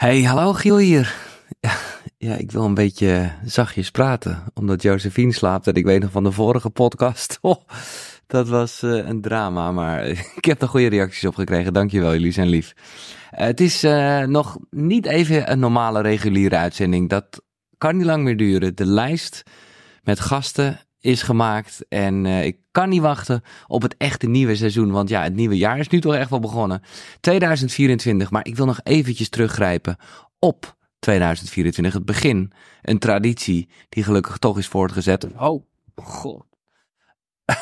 Hey, hallo Giel hier. Ja, ja, ik wil een beetje zachtjes praten, omdat Josephine slaapt en ik weet nog van de vorige podcast. Oh, dat was uh, een drama, maar ik heb er goede reacties op gekregen. Dankjewel, jullie zijn lief. Uh, het is uh, nog niet even een normale reguliere uitzending. Dat kan niet lang meer duren. De lijst met gasten is gemaakt en ik kan niet wachten op het echte nieuwe seizoen. Want ja, het nieuwe jaar is nu toch echt wel begonnen. 2024, maar ik wil nog eventjes teruggrijpen op 2024, het begin. Een traditie die gelukkig toch is voortgezet. Oh, god.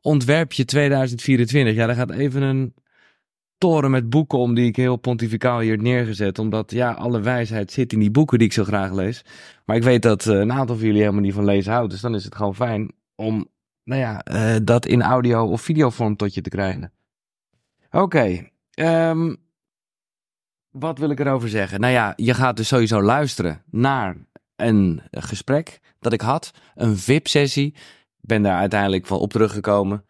Ontwerpje 2024. Ja, daar gaat even een toren met boeken om die ik heel pontificaal hier neergezet. Omdat ja, alle wijsheid zit in die boeken die ik zo graag lees. Maar ik weet dat uh, een aantal van jullie helemaal niet van lezen houdt. Dus dan is het gewoon fijn om nou ja, uh, dat in audio of videovorm tot je te krijgen. Oké, um, wat wil ik erover zeggen? Nou ja, je gaat dus sowieso luisteren naar een gesprek dat ik had. Een VIP-sessie. Ik ben daar uiteindelijk van op teruggekomen.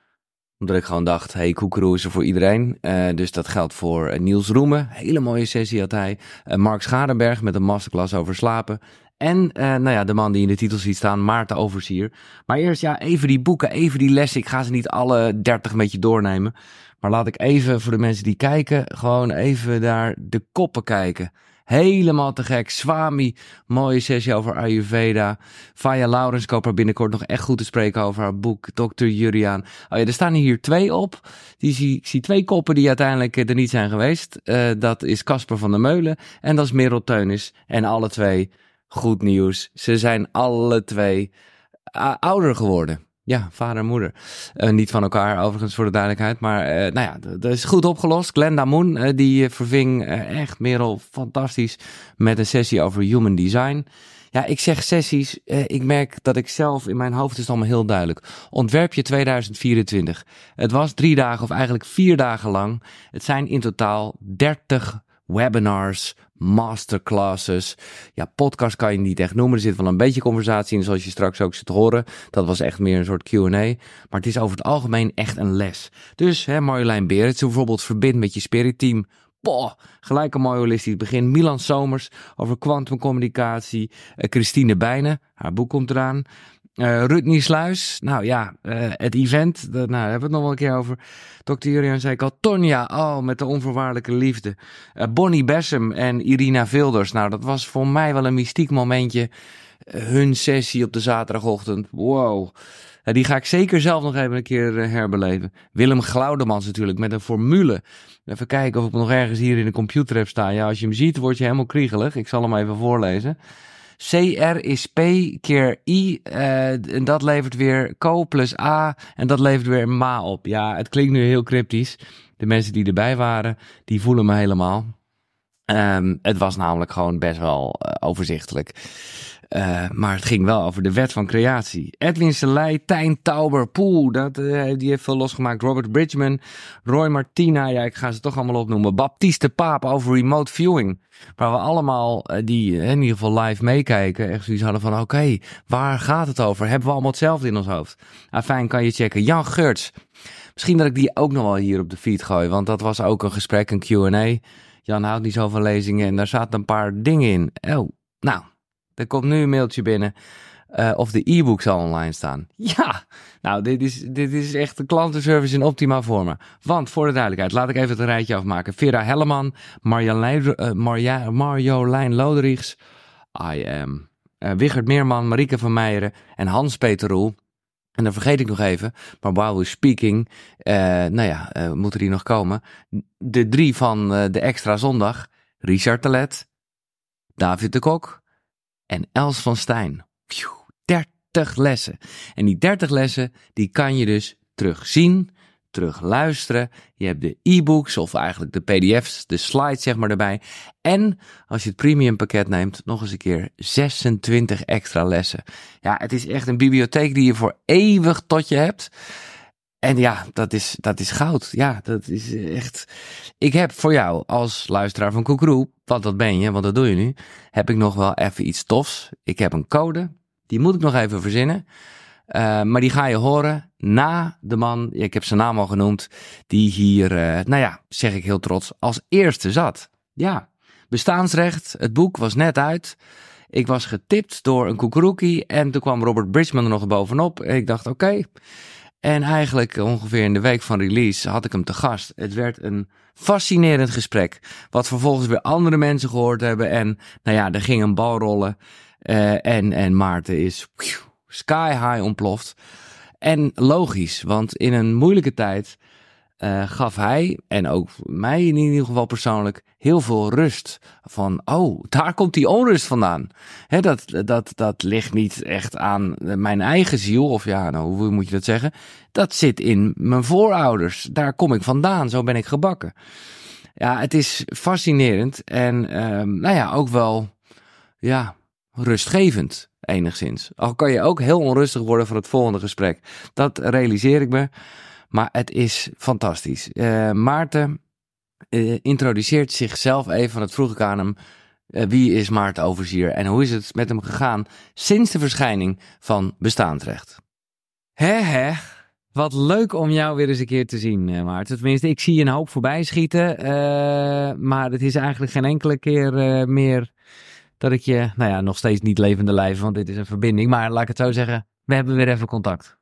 Omdat ik gewoon dacht, hey, Koekeroe is er voor iedereen. Uh, dus dat geldt voor uh, Niels Roemen. Hele mooie sessie had hij. Uh, Mark Schadenberg met een masterclass over slapen. En nou ja, de man die in de titel ziet staan, Maarten Oversier. Maar eerst ja, even die boeken, even die lessen. Ik ga ze niet alle dertig met je doornemen. Maar laat ik even voor de mensen die kijken, gewoon even daar de koppen kijken. Helemaal te gek. Swami, mooie sessie over Ayurveda. Faya Laurens koopt er binnenkort nog echt goed te spreken over haar boek. Dr. Juriaan. Oh ja, er staan hier twee op. Die zie, ik zie twee koppen die uiteindelijk er niet zijn geweest. Uh, dat is Casper van der Meulen en dat is Merel Teunis. En alle twee, goed nieuws. Ze zijn alle twee uh, ouder geworden. Ja, vader en moeder. Uh, niet van elkaar, overigens, voor de duidelijkheid. Maar uh, nou ja, dat is goed opgelost. Glenda Moon, uh, die verving echt Merel fantastisch met een sessie over human design. Ja, ik zeg sessies. ik merk dat ik zelf in mijn hoofd is het allemaal heel duidelijk. Ontwerpje 2024. Het was drie dagen of eigenlijk vier dagen lang. Het zijn in totaal 30 webinars, masterclasses. Ja, podcast kan je niet echt noemen. Er zit wel een beetje conversatie in, zoals je straks ook zit horen. Dat was echt meer een soort Q&A. Maar het is over het algemeen echt een les. Dus, hè, Marjolein Beretsen bijvoorbeeld verbindt met je spiritteam. Boah, gelijk een mooi holistisch begin. Milan Somers over kwantumcommunicatie. Uh, Christine Bijnen, haar boek komt eraan. Uh, Rutney Sluis, nou ja, uh, het event, daar nou, hebben we het nog wel een keer over. Dr. Jurian zei ik al, Tonja, oh, met de onvoorwaardelijke liefde. Uh, Bonnie Bessem en Irina Vilders, nou, dat was voor mij wel een mystiek momentje. hun sessie op de zaterdagochtend, wow. die ga ik zeker zelf nog even een keer herbeleven. Willem Glaudemans natuurlijk, met een formule. Even kijken of ik nog ergens hier in de computer heb staan. Ja, als je hem ziet, word je helemaal kriegelig. Ik zal hem even voorlezen. CR is P keer I uh, en dat levert weer Co plus A en dat levert weer Ma op. Ja, het klinkt nu heel cryptisch. De mensen die erbij waren, die voelen me helemaal. Um, het was namelijk gewoon best wel uh, overzichtelijk. Uh, maar het ging wel over de wet van creatie. Edwin Selei, Tijn Tauber, Poel, dat, uh, die heeft veel losgemaakt. Robert Bridgman, Roy Martina, ja, ik ga ze toch allemaal opnoemen. Baptiste Paap over remote viewing. Waar we allemaal, uh, die in ieder geval live meekijken, echt zoiets hadden van, oké, waar gaat het over? Hebben we allemaal hetzelfde in ons hoofd? Fijn, kan je checken. Jan Geurts. Misschien dat ik die ook nog wel hier op de feed gooi, want dat was ook een gesprek, een Q&A. Jan houdt niet zo van lezingen en daar zaten een paar dingen in. Oh, nou, er komt nu een mailtje binnen uh, of de e-book zal online staan. Ja, nou, dit is, dit is echt de klantenservice in optima forma. Want voor de duidelijkheid, laat ik even het rijtje afmaken. Vera Helleman, Marjolein, uh, Marja, Loderichs, I am, uh, Meerman, Marieke van Meijeren en Hans-Peter Roel. En dan vergeet ik nog even, maar while we're speaking, nou ja, moeten die nog komen. De drie van de extra zondag, Richard Telet, David de Kok en Els van Stijn. 30 lessen. En die 30 lessen, die kan je dus terugzien, terugluisteren. Je hebt de e-books of eigenlijk de pdf's, de slides zeg maar erbij. En als je het premium pakket neemt, nog eens een keer 26 extra lessen. Ja, het is echt een bibliotheek die je voor eeuwig tot je hebt. En ja, dat is, dat is goud. Ja, dat is echt. Ik heb voor jou als luisteraar van Koekeroe, want dat ben je, want dat doe je nu, heb ik nog wel even iets tofs. Ik heb een code, die moet ik nog even verzinnen. Uh, maar die ga je horen na de man, ik heb zijn naam al genoemd, die hier, uh, nou ja, zeg ik heel trots, als eerste zat. Ja, bestaansrecht. Het boek was net uit. Ik was getipt door een koekeroekie en toen kwam Robert Bridgman er nog bovenop. En ik dacht, oké. En eigenlijk ongeveer in de week van release had ik hem te gast. Het werd een fascinerend gesprek. Wat vervolgens weer andere mensen gehoord hebben. En nou ja, er ging een bal rollen. Uh, en, en Maarten is sky high ontploft. En logisch, want in een moeilijke tijd uh, gaf hij, en ook mij in ieder geval persoonlijk, heel veel rust. Van, oh, daar komt die onrust vandaan. Hè, dat, dat, dat ligt niet echt aan mijn eigen ziel, of ja, nou, hoe moet je dat zeggen? Dat zit in mijn voorouders. Daar kom ik vandaan, zo ben ik gebakken. Ja, het is fascinerend en, um, nou ja, ook wel, ja, rustgevend enigszins. Al kan je ook heel onrustig worden van het volgende gesprek. Dat realiseer ik me. Maar het is fantastisch. Uh, Maarten uh, introduceert zichzelf even, want dat vroeg ik aan hem. Uh, wie is Maarten Overzier en hoe is het met hem gegaan sinds de verschijning van bestaansrecht? Hè hè, wat leuk om jou weer eens een keer te zien, Maarten. Tenminste, ik zie een hoop voorbij schieten. maar het is eigenlijk geen enkele keer meer dat ik je, nou ja, nog steeds niet levende lijven, want dit is een verbinding. Maar laat ik het zo zeggen, we hebben weer even contact.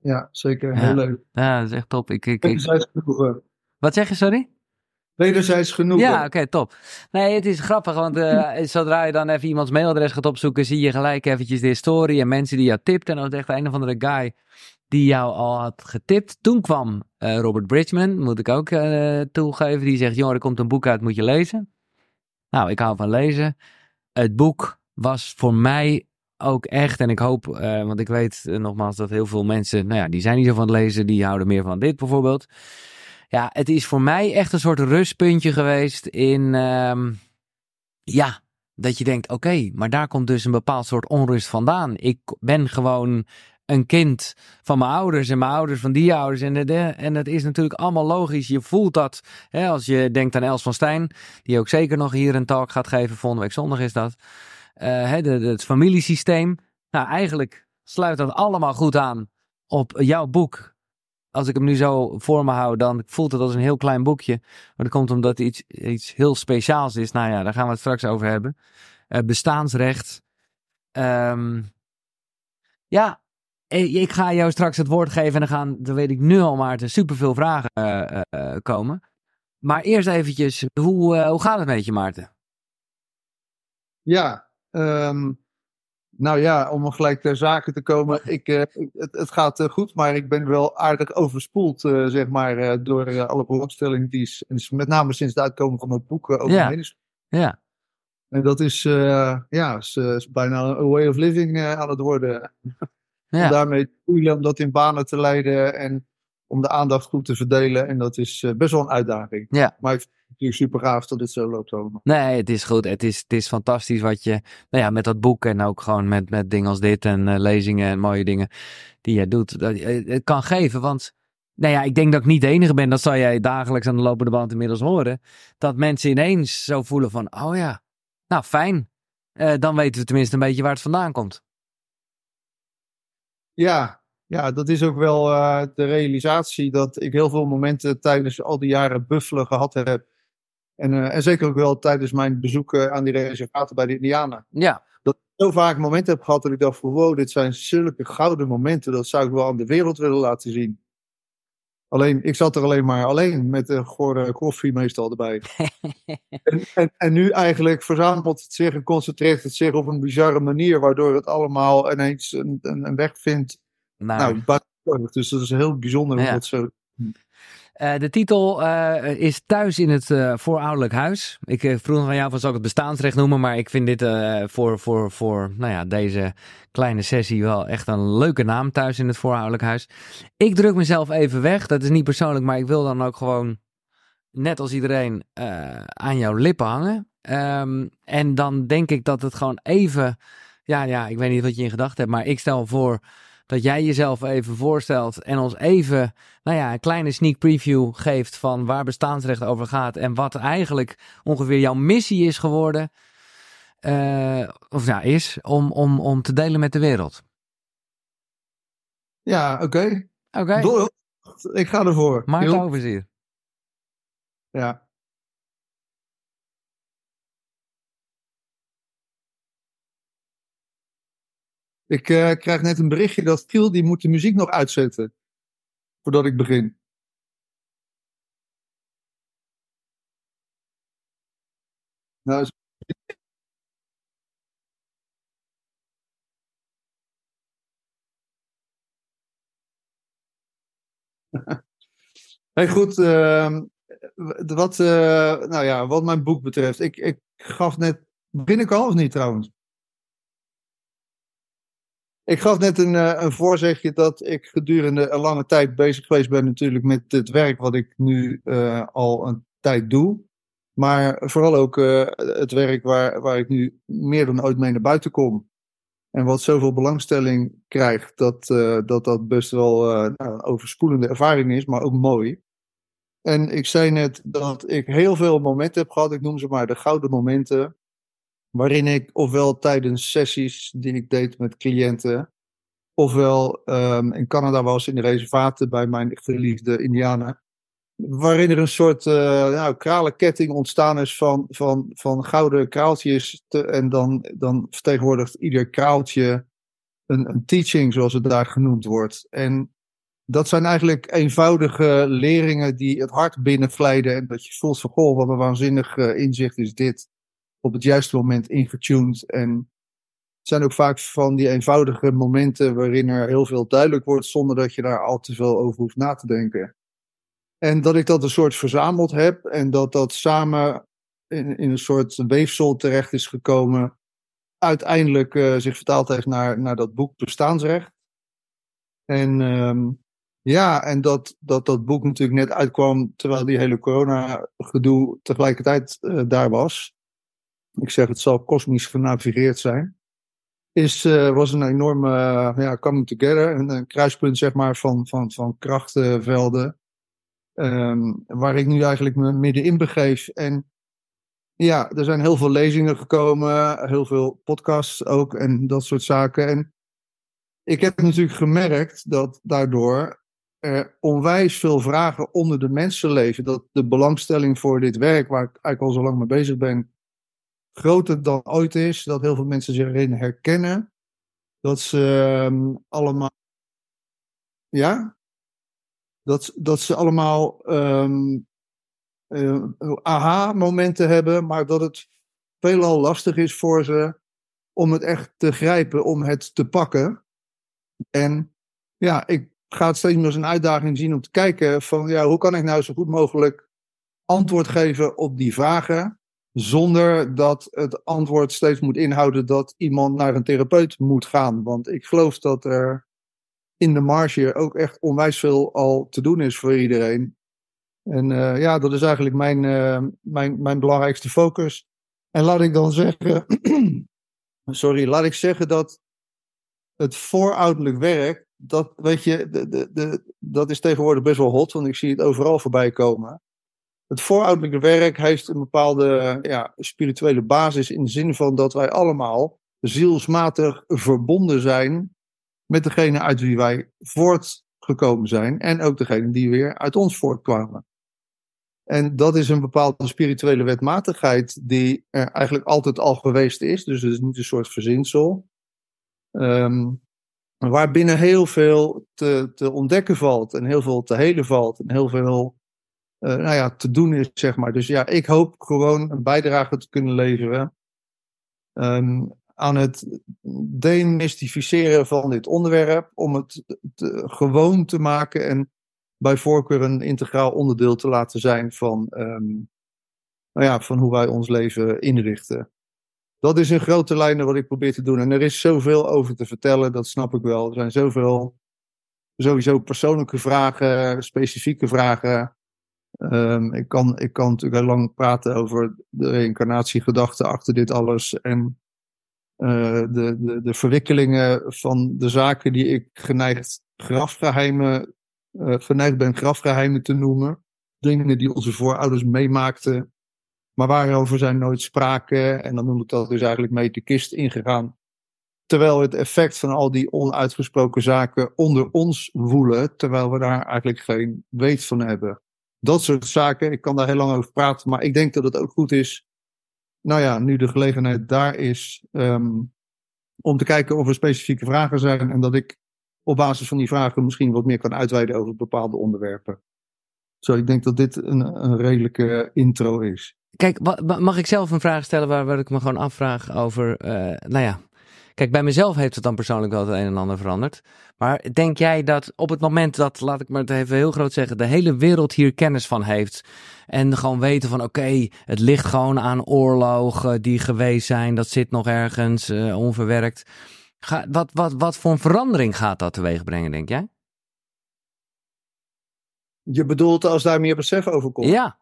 Ja, zeker. Heel leuk. Ja, dat is echt top. Ik, ik, Wederzijds genoegen. Wat zeg je, sorry? Wederzijds genoegen. Ja, oké, top. Nee, het is grappig, want uh, zodra je dan even iemands mailadres gaat opzoeken, zie je gelijk eventjes de historie en mensen die jou tipt. En dan was echt een of andere guy die jou al had getipt. Toen kwam uh, Robert Bridgman, moet ik ook uh, toegeven, die zegt, jongen, er komt een boek uit, moet je lezen. Nou, ik hou van lezen. Het boek was voor mij ook echt, en ik hoop, uh, want ik weet uh, nogmaals dat heel veel mensen, nou ja, die zijn niet zo van het lezen, die houden meer van dit bijvoorbeeld. Ja, het is voor mij echt een soort rustpuntje geweest in, um, ja, dat je denkt, oké, maar daar komt dus een bepaald soort onrust vandaan. Ik ben gewoon een kind van mijn ouders en mijn ouders van die ouders. En, de, en het is natuurlijk allemaal logisch. Je voelt dat hè, als je denkt aan Els van Stijn, die ook zeker nog hier een talk gaat geven. Volgende week zondag is dat. De, het familiesysteem. Nou, eigenlijk sluit dat allemaal goed aan op jouw boek. Als ik hem nu zo voor me hou, dan voelt het als een heel klein boekje. Maar dat komt omdat het iets, iets heel speciaals is. Nou ja, daar gaan we het straks over hebben. Uh, bestaansrecht. Um, ja, ik ga jou straks het woord geven en dan gaan, dan weet ik nu al, Maarten, superveel vragen komen. Maar eerst eventjes, hoe, hoe gaat het met je, Maarten? Ja, Um, nou ja, om gelijk ter zake te komen. Ik, uh, het, het, gaat uh, goed, maar ik ben wel aardig overspoeld, uh, zeg maar, door alle belangstelling die is, met name sinds het uitkomen van het boek over ja. Ja. En dat is, ja, is, is, bijna een way of living aan het worden. Ja. Om daarmee te om dat in banen te leiden en om de aandacht goed te verdelen. En dat is best wel een uitdaging. Ja. Maar ik natuurlijk super gaaf dat dit zo loopt allemaal. Nee, het is goed. Het is, het is fantastisch wat je, nou ja, met dat boek en ook gewoon met, met dingen als dit en uh, lezingen en mooie dingen die jij doet, dat, het kan geven. Want, nou ja, ik denk dat ik niet de enige ben, dat zal jij dagelijks aan de lopende band inmiddels horen, dat mensen ineens zo voelen van, oh ja, nou fijn. Uh, dan weten we tenminste een beetje waar het vandaan komt. Ja, ja, dat is ook wel uh, de realisatie dat ik heel veel momenten tijdens al die jaren buffelen gehad heb en, uh, en zeker ook wel tijdens mijn bezoeken aan die reservaten bij de Indianen. Ja. Dat ik zo vaak momenten heb gehad dat ik dacht van wow, dit zijn zulke gouden momenten. Dat zou ik wel aan de wereld willen laten zien. Alleen, ik zat er alleen maar alleen met een gore koffie meestal erbij. en, en, en, nu eigenlijk verzamelt het zich en concentreert het zich op een bizarre manier, waardoor het allemaal ineens een, een, een weg vindt. Nou, dus dat is heel bijzonder ja. dat zo. Uh, de titel uh, is Thuis in het uh, Voorouderlijk Huis. Ik vroeg van jou, van zal ik het bestaansrecht noemen? Maar ik vind dit voor, voor, voor nou ja, deze kleine sessie wel echt een leuke naam. Thuis in het Voorouderlijk Huis. Ik druk mezelf even weg. Dat is niet persoonlijk, maar ik wil dan ook gewoon, net als iedereen, aan jouw lippen hangen. Um, en dan denk ik dat het gewoon even... Ja, ja, ik weet niet wat je in gedachten hebt, maar ik stel voor dat jij jezelf even voorstelt en ons even nou ja, een kleine sneak preview geeft van waar bestaansrecht over gaat en wat eigenlijk ongeveer jouw missie is geworden. Uh, of ja, is om, om, om te delen met de wereld. Ja, oké. Okay. Oké. Okay. Ik ga ervoor. Maak overzicht. Ja. Ik uh, krijg net een berichtje dat Giel die moet de muziek nog uitzetten. Voordat ik begin. Nou, Hey, goed, uh, wat, uh, nou ja, wat mijn boek betreft. Ik, ik gaf net. Begin ik al of niet trouwens? Ik gaf net een, uh, een voorzegje dat ik gedurende een lange tijd bezig geweest ben, natuurlijk, met het werk wat ik nu uh, al een tijd doe. Maar vooral ook het werk waar, waar ik nu meer dan ooit mee naar buiten kom. En wat zoveel belangstelling krijgt, dat dat, dat best wel nou, een overspoelende ervaring is, maar ook mooi. En ik zei net dat ik heel veel momenten heb gehad, ik noem ze maar de gouden momenten, waarin ik ofwel tijdens sessies die ik deed met cliënten, ofwel um, in Canada was in de reservaten bij mijn geliefde Indianen, waarin er een soort uh, nou, kralenketting ontstaan is van, van, van gouden kraaltjes. En dan, dan vertegenwoordigt ieder kraaltje een, een teaching, zoals het daar genoemd wordt. En dat zijn eigenlijk eenvoudige leringen die het hart binnenvlijden. En dat je voelt van, goh, wat een waanzinnig uh, inzicht is dit. Op het juiste moment ingetuned. En het zijn ook vaak van die eenvoudige momenten waarin er heel veel duidelijk wordt zonder dat je daar al te veel over hoeft na te denken. En dat ik dat een soort verzameld heb en dat dat samen in, in een soort weefsel terecht is gekomen. Uiteindelijk uh, zich vertaald heeft naar, naar dat boek Bestaansrecht. En um, ja, en dat, dat dat boek natuurlijk net uitkwam terwijl die hele corona-gedoe tegelijkertijd uh, daar was. Ik zeg, het zal kosmisch genavigeerd zijn. Is, uh, was een enorme uh, ja, coming together, een, een, kruispunt zeg maar van, van, van krachtenvelden. Um, waar ik nu eigenlijk me middenin begeef. En ja, er zijn heel veel lezingen gekomen, heel veel podcasts ook en dat soort zaken. En ik heb natuurlijk gemerkt dat daardoor er onwijs veel vragen onder de mensen leven. Dat de belangstelling voor dit werk, waar ik eigenlijk al zo lang mee bezig ben, groter dan ooit is. Dat heel veel mensen zich erin herkennen. Dat ze um, allemaal. Ja? Dat, dat ze allemaal um, uh, aha-momenten hebben, maar dat het veelal lastig is voor ze om het echt te grijpen, om het te pakken. En ja, ik ga het steeds meer als een uitdaging zien om te kijken van ja, hoe kan ik nou zo goed mogelijk antwoord geven op die vragen, zonder dat het antwoord steeds moet inhouden dat iemand naar een therapeut moet gaan. Want ik geloof dat er in de marge ook echt onwijs veel al te doen is voor iedereen. En uh, ja, dat is eigenlijk mijn, uh, mijn, mijn belangrijkste focus. En laat ik dan zeggen, sorry, laat ik zeggen dat het voorouderlijk werk dat, weet je, de, de, de, dat is tegenwoordig best wel hot, want ik zie het overal voorbij komen. Het voorouderlijke werk heeft een bepaalde ja, spirituele basis in de zin van dat wij allemaal zielsmatig verbonden zijn met degene uit wie wij voortgekomen zijn en ook degene die weer uit ons voortkwamen. En dat is een bepaalde spirituele wetmatigheid die er eigenlijk altijd al geweest is, dus het is niet een soort verzinsel. Um, waar binnen heel veel te, te ontdekken valt en heel veel te helen valt en heel veel uh, nou ja, te doen is, zeg maar. Dus ja, ik hoop gewoon een bijdrage te kunnen leveren um, aan het demystificeren van dit onderwerp, om het gewoon te maken en bij voorkeur een integraal onderdeel te laten zijn van, um, nou ja, van hoe wij ons leven inrichten dat is in grote lijnen wat ik probeer te doen. En er is zoveel over te vertellen, dat snap ik wel. Er zijn zoveel, sowieso persoonlijke vragen, specifieke vragen. Um, ik, kan, ik kan natuurlijk heel lang praten over de reïncarnatiegedachte achter dit alles. En uh, de, de, de verwikkelingen van de zaken die ik geneigd grafgeheimen, uh, geneigd ben grafgeheimen te noemen. Dingen die onze voorouders meemaakten maar waarover zijn nooit sprake. En dan noem ik dat dus eigenlijk mee de kist ingegaan. Terwijl het effect van al die onuitgesproken zaken onder ons woelen, terwijl we daar eigenlijk geen weet van hebben. Dat soort zaken, ik kan daar heel lang over praten, maar ik denk dat het ook goed is. Nou ja, nu de gelegenheid daar is, um, om te kijken of er specifieke vragen zijn en dat ik op basis van die vragen misschien wat meer kan uitweiden over bepaalde onderwerpen. Zo, ik denk dat dit een, een redelijke intro is. Kijk, mag ik zelf een vraag stellen waar, waar ik me gewoon afvraag over, uh, nou ja, Kijk, bij mezelf heeft het dan persoonlijk wel het een en ander veranderd. Maar denk jij dat op het moment dat, laat ik maar het even heel groot zeggen, de hele wereld hier kennis van heeft. En gewoon weten van oké, het ligt gewoon aan oorlogen die geweest zijn. Dat zit nog ergens uh, onverwerkt. Ga, wat, wat, wat voor een verandering gaat dat teweeg brengen, denk jij? Je bedoelt als daar meer besef over komt? Ja.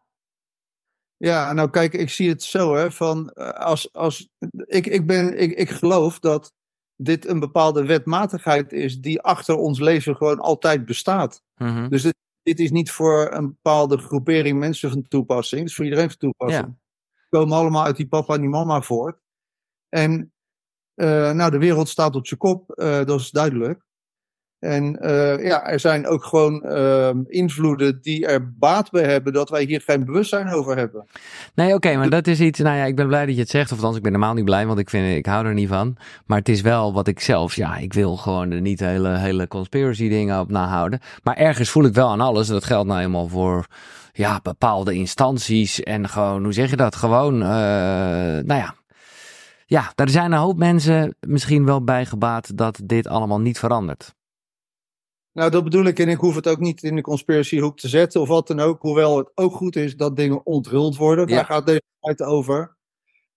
Ja, nou kijk, ik zie het zo hè, van eh, als, als ik, ik, ben, ik, ik geloof dat dit een bepaalde wetmatigheid is die achter ons leven gewoon altijd bestaat. Mhm. Dus dit, dit, is niet voor een bepaalde groepering mensen van toepassing, het is voor iedereen van toepassing. Ja. We komen allemaal uit die papa en die mama voort. En uh, nou, de wereld staat op zijn kop, uh, dat is duidelijk. En uh, ja, er zijn ook gewoon uh, invloeden die er baat bij hebben dat wij hier geen bewustzijn over hebben. Nee, oké, okay, maar dat is iets. Nou ja, ik ben blij dat je het zegt. Of althans, ik ben normaal niet blij, want ik, vind, ik hou er niet van. Maar het is wel wat ik zelf. Ja, ik wil gewoon er niet hele, hele conspiracy dingen op nahouden. Maar ergens voel ik wel aan alles. En dat geldt nou eenmaal voor ja, bepaalde instanties. En gewoon, hoe zeg je dat? Gewoon, uh, nou ja. Ja, daar zijn een hoop mensen misschien wel bij gebaat dat dit allemaal niet verandert. Nou, dat bedoel ik. En ik hoef het ook niet in de conspiracyhoek te zetten of wat dan ook. Hoewel het ook goed is dat dingen onthuld worden. Ja. Daar gaat deze tijd over.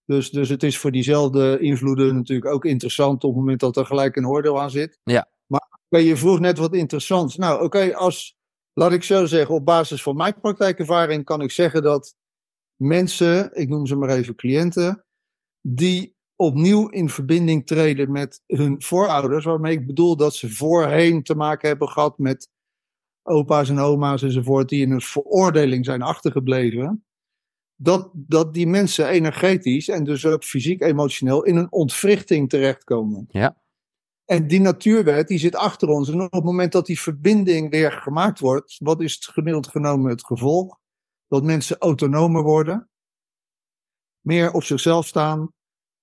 Dus, dus het is voor diezelfde invloeden natuurlijk ook interessant op het moment dat er gelijk een oordeel aan zit. Ja. Maar okay, je vroeg net wat interessants. Nou, oké, okay, als, laat ik zo zeggen, op basis van mijn praktijkervaring kan ik zeggen dat mensen, ik noem ze maar even cliënten, die opnieuw in verbinding treden met hun voorouders, waarmee ik bedoel dat ze voorheen te maken hebben gehad met opa's en oma's enzovoort, die in een veroordeling zijn achtergebleven, dat, dat die mensen energetisch en dus ook fysiek, emotioneel in een ontwrichting terechtkomen. Ja. En die natuurwet die zit achter ons. En op het moment dat die verbinding weer gemaakt wordt, wat is het gemiddeld genomen het gevolg? Dat mensen autonomer worden, meer op zichzelf staan,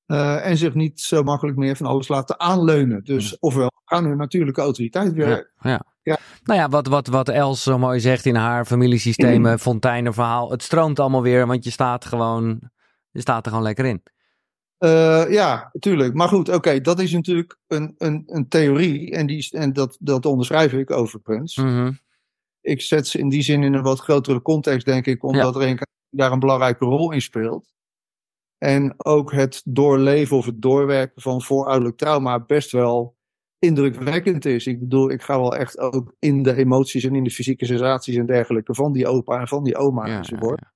uh, en zich niet zo makkelijk meer van alles laten aanleunen. Dus ja. ofwel gaan hun natuurlijke autoriteit weer. Ja, ja. ja. Nou ja, wat, wat, wat Els zo mooi zegt in haar familiesystemen, mm. Fontijnen verhaal. Het stroomt allemaal weer, want je staat gewoon, je staat er gewoon lekker in. Uh, ja, tuurlijk. Maar goed, oké, okay, dat is natuurlijk een, een, een theorie. En, die, en dat, dat onderschrijf ik overigens. Mm -hmm. Ik zet ze in die zin in een wat grotere context, denk ik, omdat ja. er daar een belangrijke rol in speelt. En ook het doorleven of het doorwerken van voorouderlijk trauma best wel indrukwekkend is. Ik bedoel, ik ga wel echt ook in de emoties en in de fysieke sensaties en dergelijke van die opa en van die oma ja, enzovoort. Ja, ja.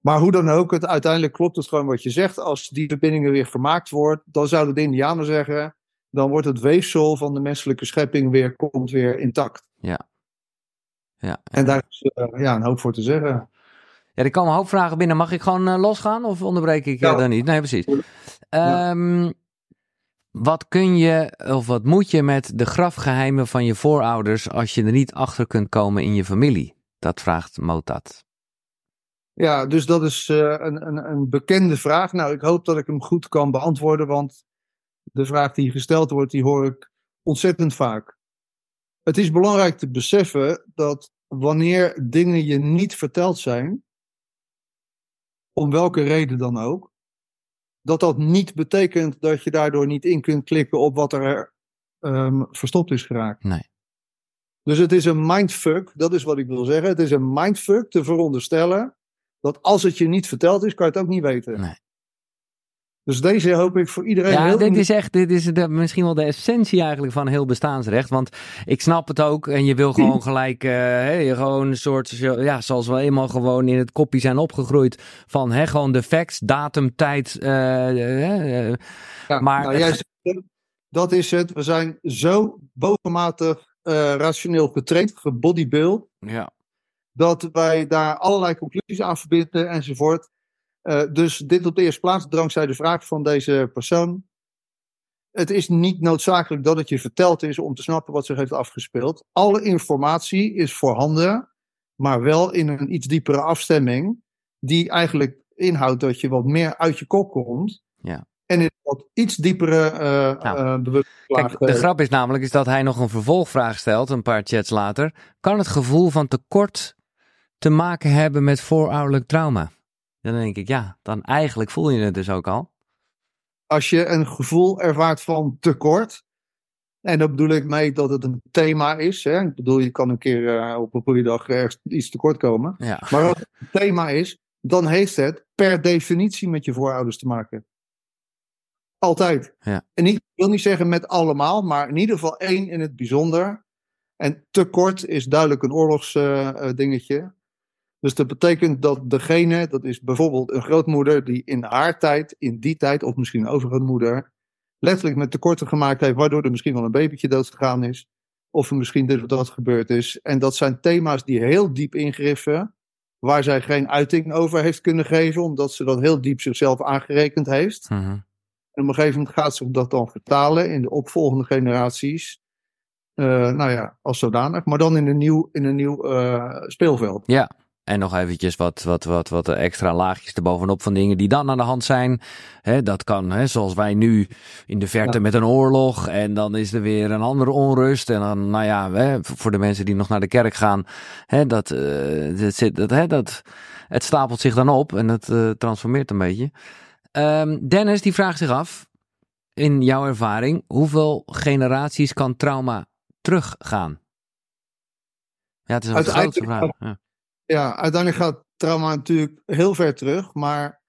Maar hoe dan ook, het, uiteindelijk klopt het gewoon wat je zegt. Als die verbindingen weer vermaakt wordt, dan zouden de Indianen zeggen, dan wordt het weefsel van de menselijke schepping weer, komt weer intact. Ja. ja en daar is uh, ja, een hoop voor te zeggen. Ja, er komen een hoop vragen binnen. Mag ik gewoon uh, losgaan of onderbreek ik ja. dan niet? Nee, precies. Um, wat kun je of wat moet je met de grafgeheimen van je voorouders als je er niet achter kunt komen in je familie? Dat vraagt Motat. Ja, dus dat is uh, een, een, een bekende vraag. Nou, ik hoop dat ik hem goed kan beantwoorden, want de vraag die gesteld wordt, die hoor ik ontzettend vaak. Het is belangrijk te beseffen dat wanneer dingen je niet verteld zijn, om welke reden dan ook, dat dat niet betekent dat je daardoor niet in kunt klikken op wat er um, verstopt is geraakt. Nee. Dus het is een mindfuck, dat is wat ik wil zeggen. Het is een mindfuck te veronderstellen dat als het je niet verteld is, kan je het ook niet weten. Nee. Dus deze hoop ik voor iedereen. Ja, heel dit is echt, dit is de, misschien wel de essentie eigenlijk van heel bestaansrecht. Want ik snap het ook en je wil gewoon gelijk, uh, hey, gewoon een soort, ja, zoals we eenmaal gewoon in het kopje zijn opgegroeid van, hè, gewoon de facts, datum, tijd. Uh, uh, ja, maar nou, zegt, dat is het. We zijn zo bovenmatig rationeel getraind, gebodybuild, ja. dat wij daar allerlei conclusies aan verbinden enzovoort. Uh, dus dit op de eerste plaats, dankzij de vraag van deze persoon. Het is niet noodzakelijk dat het je verteld is om te snappen wat zich heeft afgespeeld. Alle informatie is voorhanden, maar wel in een iets diepere afstemming, die eigenlijk inhoudt dat je wat meer uit je kop komt. Ja. En in wat iets diepere uh, Nou, uh, bewustzijn. Kijk, de grap is namelijk is dat hij nog een vervolgvraag stelt, een paar chats later. Kan het gevoel van tekort te maken hebben met voorouderlijk trauma? Dan denk ik, ja, dan eigenlijk voel je het dus ook al. Als je een gevoel ervaart van tekort, en daar bedoel ik mee dat het een thema is. Hè? Ik bedoel, je kan een keer uh, op een goede dag ergens iets tekort komen. Ja. Maar als het een thema is, dan heeft het per definitie met je voorouders te maken. Altijd. Ja. En ik wil niet zeggen met allemaal, maar in ieder geval één in het bijzonder. En tekort is duidelijk een oorlogsdingetje. Uh, dus dat betekent dat degene, dat is bijvoorbeeld een grootmoeder die in haar tijd, in die tijd, of misschien een overgrootmoeder, letterlijk met tekorten gemaakt heeft, waardoor er misschien wel een babytje dood gegaan is. Of er misschien dit of dat gebeurd is. En dat zijn thema's die heel diep ingriffen, waar zij geen uiting over heeft kunnen geven, omdat ze dat heel diep zichzelf aangerekend heeft. Mm -hmm. En op een gegeven moment gaat zich dat dan vertalen in de opvolgende generaties. Uh, nou ja, als zodanig, maar dan in een nieuw, in een nieuw uh, speelveld. Ja, en nog eventjes wat, wat, wat, wat extra laagjes erbovenop van dingen die dan aan de hand zijn. He, dat kan, he, zoals wij nu in de verte ja. met een oorlog. En dan is er weer een andere onrust. En dan, nou ja, he, voor de mensen die nog naar de kerk gaan. dat, uh, dat, zit, dat, dat, het stapelt zich dan op en het uh, transformeert een beetje. Um, Dennis die vraagt zich af, in jouw ervaring, hoeveel generaties kan trauma teruggaan? Ja, het is een grote vraag. Ja. Ja, uiteindelijk gaat trauma natuurlijk heel ver terug. Maar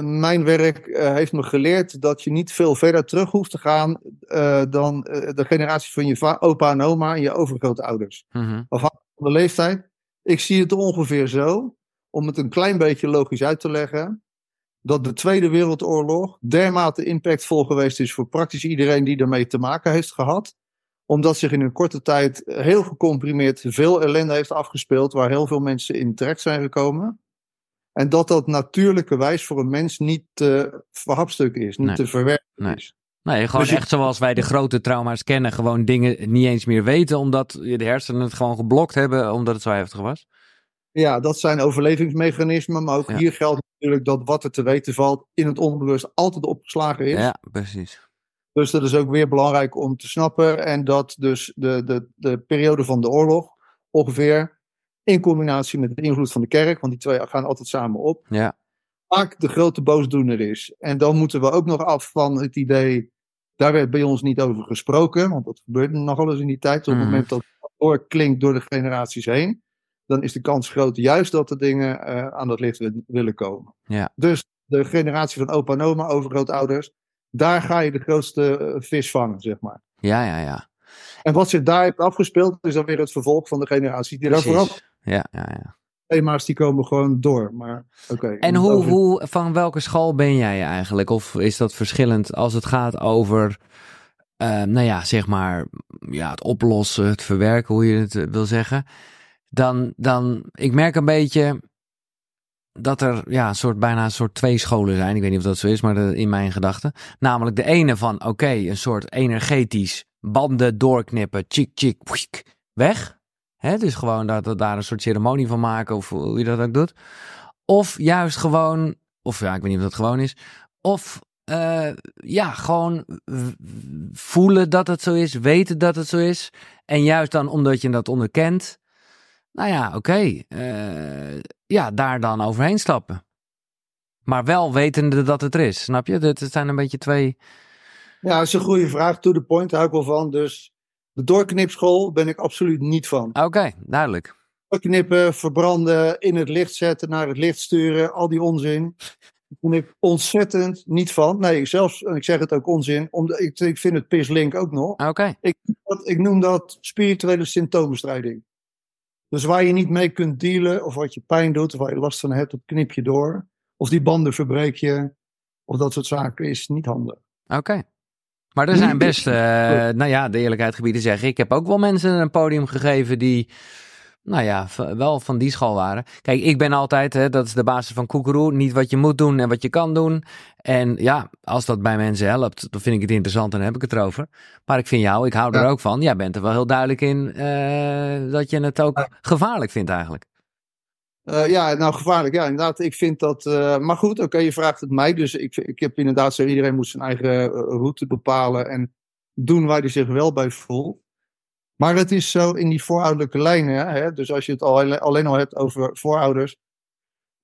mijn werk uh, heeft me geleerd dat je niet veel verder terug hoeft te gaan uh, dan uh, de generatie van je opa en oma en je overgrootouders. Mm -hmm. Afhankelijk van de leeftijd. Ik zie het ongeveer zo, om het een klein beetje logisch uit te leggen, dat de Tweede Wereldoorlog dermate impactvol geweest is voor praktisch iedereen die ermee te maken heeft gehad omdat zich in een korte tijd heel gecomprimeerd veel ellende heeft afgespeeld, waar heel veel mensen in terecht zijn gekomen. En dat dat natuurlijkerwijs voor een mens niet te verhapstukken is, niet nee. te verwerken nee. is. Nee, gewoon Dus echt zoals wij de grote trauma's kennen, gewoon dingen niet eens meer weten, omdat je de hersenen het gewoon geblokt hebben, omdat het zo heftig was. Ja, dat zijn overlevingsmechanismen, maar ook Ja. hier geldt natuurlijk dat wat er te weten valt in het onbewust altijd opgeslagen is. Ja, precies. Dus dat is ook weer belangrijk om te snappen. En dat dus de, de, de periode van de oorlog ongeveer in combinatie met de invloed van de kerk, want die twee gaan altijd samen op, Ja, vaak de grote boosdoener is. En dan moeten we ook nog af van het idee, daar werd bij ons niet over gesproken, want dat gebeurde nogal eens in die tijd. Op het Mhm. moment dat het doorklinkt door de generaties heen, dan is de kans groot juist dat de dingen eh, aan dat licht wi- willen komen. Ja. Dus de generatie van opa en oma, overgrootouders, daar ga je de grootste eh, vis vangen, zeg maar. ja, ja, ja. En wat zich daar heeft afgespeeld, is dan weer het vervolg van de generatie die daarvoor Precies. af. Ja, ja, ja. Thema's die komen gewoon door. Maar oké. En hoe, hoe, van welke school ben jij eigenlijk? Of is dat verschillend als het gaat over, eh, nou ja, zeg maar, ja, het oplossen, het verwerken, hoe je het eh, wil zeggen? Dan, dan, ik merk een beetje dat er, ja, een soort, bijna een soort twee scholen zijn. Ik weet niet of dat zo is, maar in mijn gedachten. Namelijk de ene van, oké, een soort energetisch banden doorknippen, chik, chik, weg. Hè, dus gewoon dat we daar een soort ceremonie van maken, of hoe je dat ook doet. Of juist gewoon, of ja, ik weet niet of dat gewoon is. Of eh, ja, gewoon voelen dat het zo is, weten dat het zo is. En juist dan omdat je dat onderkent, nou ja, oké, eh, ja, daar dan overheen stappen. Maar wel wetende dat het er is, snap je? Het zijn een beetje twee. Ja, dat is een goede vraag. To the point, daar hou ik wel van. Dus de doorknipschool ben ik absoluut niet van. Oké, duidelijk. Doorknippen, verbranden, in het licht zetten, naar het licht sturen, al die onzin. Daar ben ik ontzettend niet van. Nee, zelfs, en ik zeg het ook onzin, omdat ik, ik vind het pislink ook nog. Oké, Dat- Ik noem dat spirituele symptoombestrijding. Dus waar je niet mee kunt dealen, of wat je pijn doet, of waar je last van hebt, dat knip je door. Of die banden verbreek je, of dat soort zaken is niet handig. oké. Maar er zijn best, eh, nou ja, de eerlijkheid gebieden zeggen. Ik heb ook wel mensen een podium gegeven die, nou ja, wel van die school waren. Kijk, ik ben altijd, hè, dat is de basis van Koekeroe, niet wat je moet doen en wat je kan doen. En ja, als dat bij mensen helpt, dan vind ik het interessant en dan heb ik het erover. Maar ik vind jou, ik hou er Ja. ook van. Jij bent er wel heel duidelijk in eh, dat je het ook gevaarlijk vindt eigenlijk. Uh, ja, nou gevaarlijk. Ja, inderdaad. Ik vind dat. Uh, maar goed, oké, okay, je vraagt het mij. Dus ik, ik heb inderdaad zo: iedereen moet zijn eigen route bepalen en doen waar hij zich wel bij voelt. Maar het is zo in die voorouderlijke lijnen. Hè, dus als je het al, alleen al hebt over voorouders.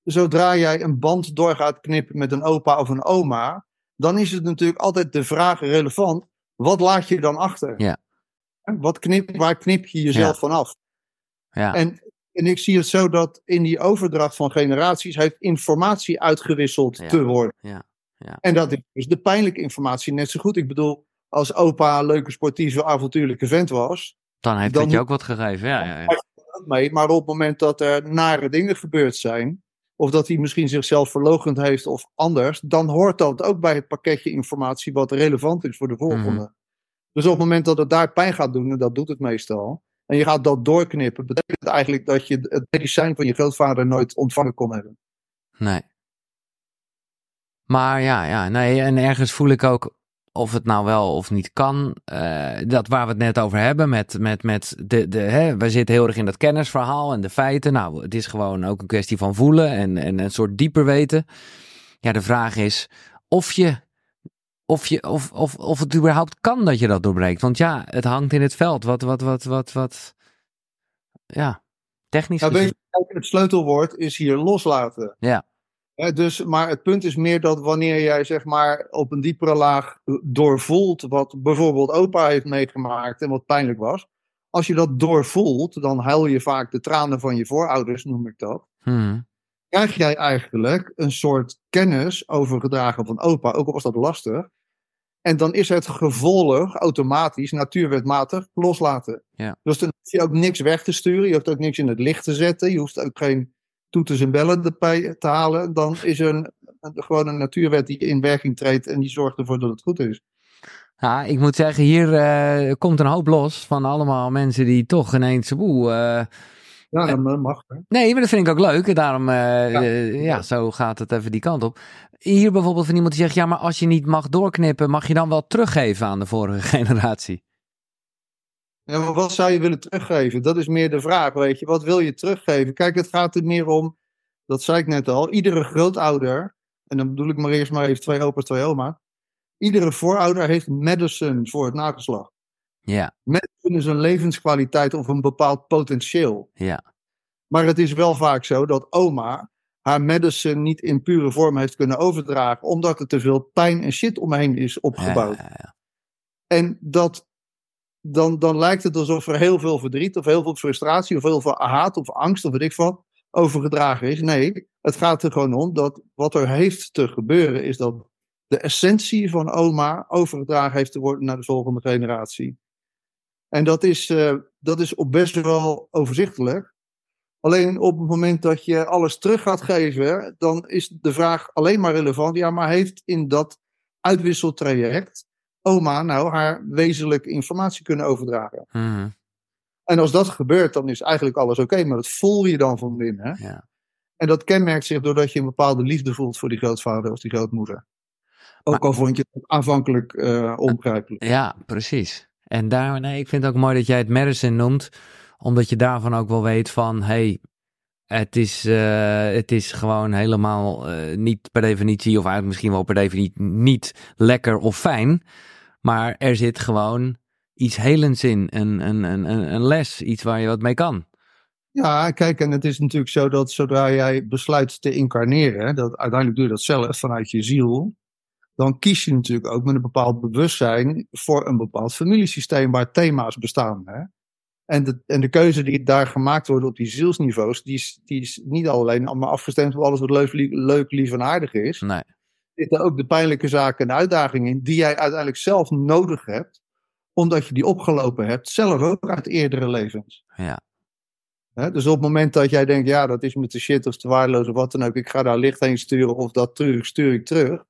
Zodra jij een band door gaat knippen met een opa of een oma. Dan is het natuurlijk altijd de vraag relevant. Wat laat je dan achter? Ja. Wat knip, waar knip je jezelf ja. van af? Ja. En, en ik zie het zo dat in die overdracht van generaties heeft informatie uitgewisseld Ja. te worden. Ja. Ja. En dat is dus de pijnlijke informatie net zo goed. Ik bedoel, als opa een leuke, sportieve, avontuurlijke vent was, Dan heeft Dan het je ook wat gegeven. Ja, ja, ja. mee. Maar op het moment dat er nare dingen gebeurd zijn, of dat hij misschien zichzelf verlogend heeft of anders, dan hoort dat ook bij het pakketje informatie wat relevant is voor de volgende. Mhm. Dus op het moment dat het daar pijn gaat doen, en dat doet het meestal, en je gaat dat doorknippen, betekent het eigenlijk dat je het medicijn van je grootvader nooit ontvangen kon hebben. Nee. Maar ja, ja, nee, en ergens voel ik ook of het nou wel of niet kan. eh, dat waar we het net over hebben, met, met, met de, de, hè, we zitten heel erg in dat kennisverhaal en de feiten. Nou, het is gewoon ook een kwestie van voelen en, en een soort dieper weten. Ja, de vraag is of je, of je, of, of, of het überhaupt kan dat je dat doorbreekt. Want ja, het hangt in het veld. Wat, wat, wat, wat, wat, ja, technisch Nou, gezien. het sleutelwoord is hier loslaten. Ja. Dus, maar het punt is meer dat wanneer jij zeg maar op een diepere laag doorvoelt wat bijvoorbeeld opa heeft meegemaakt en wat pijnlijk was. Als je dat doorvoelt, dan huil je vaak de tranen van je voorouders, noem ik dat. Hmm. Krijg jij eigenlijk een soort kennis overgedragen van opa, ook al was dat lastig. En dan is het gevolg automatisch, natuurwetmatig, loslaten. Ja. Dus dan hoef je ook niks weg te sturen, je hoeft ook niks in het licht te zetten, je hoeft ook geen toeters en bellen erbij te halen. Dan is er een, gewoon een natuurwet die in werking treedt en die zorgt ervoor dat het goed is. Ja, ik moet zeggen, hier eh, komt een hoop los van allemaal mensen die toch ineens. Oeh, eh, Ja, dat mag. Hè? nee, maar dat vind ik ook leuk. Daarom, eh, Ja. eh, ja, zo gaat het even die kant op. Hier bijvoorbeeld van iemand die zegt: ja, maar als je niet mag doorknippen, mag je dan wel teruggeven aan de vorige generatie? Ja, maar wat zou je willen teruggeven? Dat is meer de vraag, weet je. Wat wil je teruggeven? Kijk, het gaat er meer om, dat zei ik net al, iedere grootouder, en dan bedoel ik maar eerst maar even twee opa's, twee oma's. Iedere voorouder heeft medicine voor het nageslacht. Ja, Medicine is een levenskwaliteit of een bepaald potentieel. ja, Maar het is wel vaak zo dat oma haar medicine niet in pure vorm heeft kunnen overdragen, omdat er te veel pijn en shit omheen is ja, opgebouwd. ja, ja. En dat, dan, dan lijkt het alsof er heel veel verdriet of heel veel frustratie of heel veel haat of angst of weet ik wat overgedragen is. Nee, het gaat er gewoon om dat wat er heeft te gebeuren is dat de essentie van oma overgedragen heeft te worden naar de volgende generatie. En dat is, eh, dat is op best wel overzichtelijk. Alleen op het moment dat je alles terug gaat geven, dan is de vraag alleen maar relevant. Ja, maar heeft in dat uitwisseltraject oma nou haar wezenlijke informatie kunnen overdragen? Mhm, En als dat gebeurt, dan is eigenlijk alles oké, maar dat voel je dan van binnen. Ja. En dat kenmerkt zich doordat je een bepaalde liefde voelt voor die grootvader of die grootmoeder. Ook al vond je het aanvankelijk eh onbegrijpelijk. ja, precies. En daar, nee, ik vind het ook mooi dat jij het medicine noemt, omdat je daarvan ook wel weet van, hey, het is, eh, het is gewoon helemaal eh, niet per definitie, of eigenlijk misschien wel per definitie niet lekker of fijn. Maar er zit gewoon iets helends in, een, een, een, een les, iets waar je wat mee kan. Ja, kijk, en het is natuurlijk zo dat zodra jij besluit te incarneren, dat uiteindelijk doe je dat zelf vanuit je ziel, dan kies je natuurlijk ook met een bepaald bewustzijn voor een bepaald familiesysteem waar thema's bestaan. Hè? En, de, en de keuze die daar gemaakt wordt op die zielsniveaus, die is, die is niet alleen allemaal afgestemd op alles wat leuk, leuk, lief en aardig is. Nee, zitten ook de pijnlijke zaken en uitdagingen in die jij uiteindelijk zelf nodig hebt, omdat je die opgelopen hebt, zelf ook uit eerdere levens. ja, dus op het moment dat jij denkt, ja, dat is me te shit of te waardeloos of wat dan ook, ik ga daar licht heen sturen of dat terug, stuur ik terug,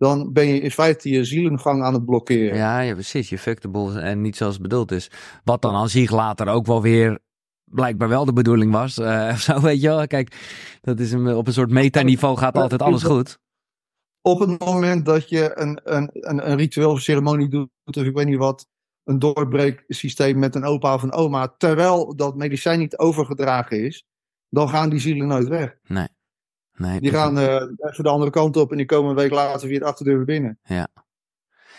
dan ben je in feite je zielengang aan het blokkeren. ja, ja, precies. Je fuck de boel en niet zoals het bedoeld is. Wat dan aan zich later ook wel weer blijkbaar wel de bedoeling was. eh, of zo, weet je wel. Kijk, dat is een, op een soort metaniveau gaat altijd alles goed. Op het moment dat je een, een, een, een ritueel of ceremonie doet, of ik weet niet wat, een doorbreeksysteem met een opa of een oma, terwijl dat medicijn niet overgedragen is, dan gaan die zielen nooit weg. Nee. Nee die gaan uh, even de andere kant op en die komen een week later via de achterdeur weer binnen. Ja.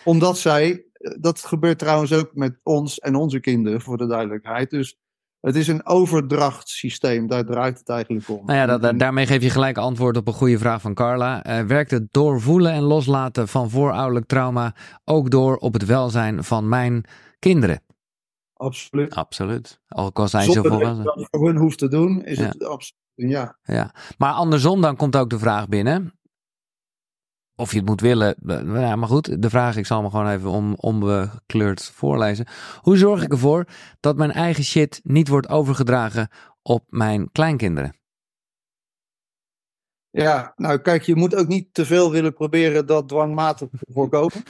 Omdat zij, dat gebeurt trouwens ook met ons en onze kinderen, voor de duidelijkheid. Dus het is een overdrachtssysteem, daar draait het eigenlijk om. Nou ja, daarmee geef je gelijk antwoord op een goede vraag van Carla. Uh, werkt het doorvoelen en loslaten van voorouderlijk trauma ook door op het welzijn van mijn kinderen? Absoluut. Absoluut. Ook al zijn ze volwassen. Als je voor hun hoeft te doen, is het absoluut ja. ja. Maar andersom dan komt ook de vraag binnen. Of je het moet willen. Ja, maar goed, de vraag, ik zal me gewoon even om, onbekleurd voorlezen. Hoe zorg ik ervoor dat mijn eigen shit niet wordt overgedragen op mijn kleinkinderen? Ja, nou kijk, je moet ook niet te veel willen proberen dat dwangmatig te voorkomen.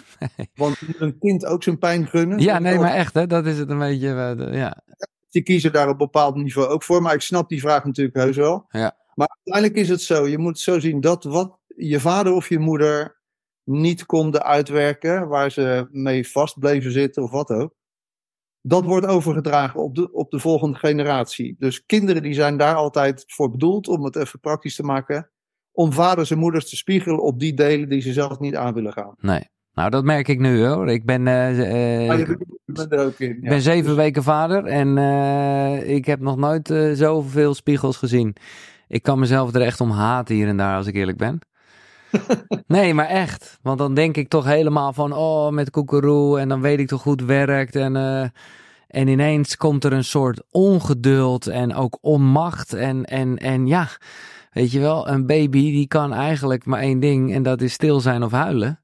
Want je moet een kind ook zijn pijn gunnen. Ja, nee, maar echt, hè, dat is het een beetje. Uh, ja. Die kiezen daar op een bepaald niveau ook voor. Maar ik snap die vraag natuurlijk heus wel. Ja. Maar uiteindelijk is het zo. Je moet zo zien dat wat je vader of je moeder niet konden uitwerken, waar ze mee vast bleven zitten of wat ook. Dat wordt overgedragen op de, op de volgende generatie. Dus kinderen die zijn daar altijd voor bedoeld, om het even praktisch te maken om vaders en moeders te spiegelen op die delen die ze zelf niet aan willen gaan. Nee. Nou, dat merk ik nu hoor. Ik ben, uh, uh, je bent, er ook in. Ja. ben zeven weken vader en uh, ik heb nog nooit zoveel spiegels gezien. Ik kan mezelf er echt om haten hier en daar, als ik eerlijk ben. nee, maar echt. Want dan denk ik toch helemaal van, oh, met koekeroe en dan weet ik toch het werkt. En, en ineens komt er een soort ongeduld en ook onmacht. En, en, en ja, Weet je wel, een baby die kan eigenlijk maar één ding en dat is stil zijn of huilen.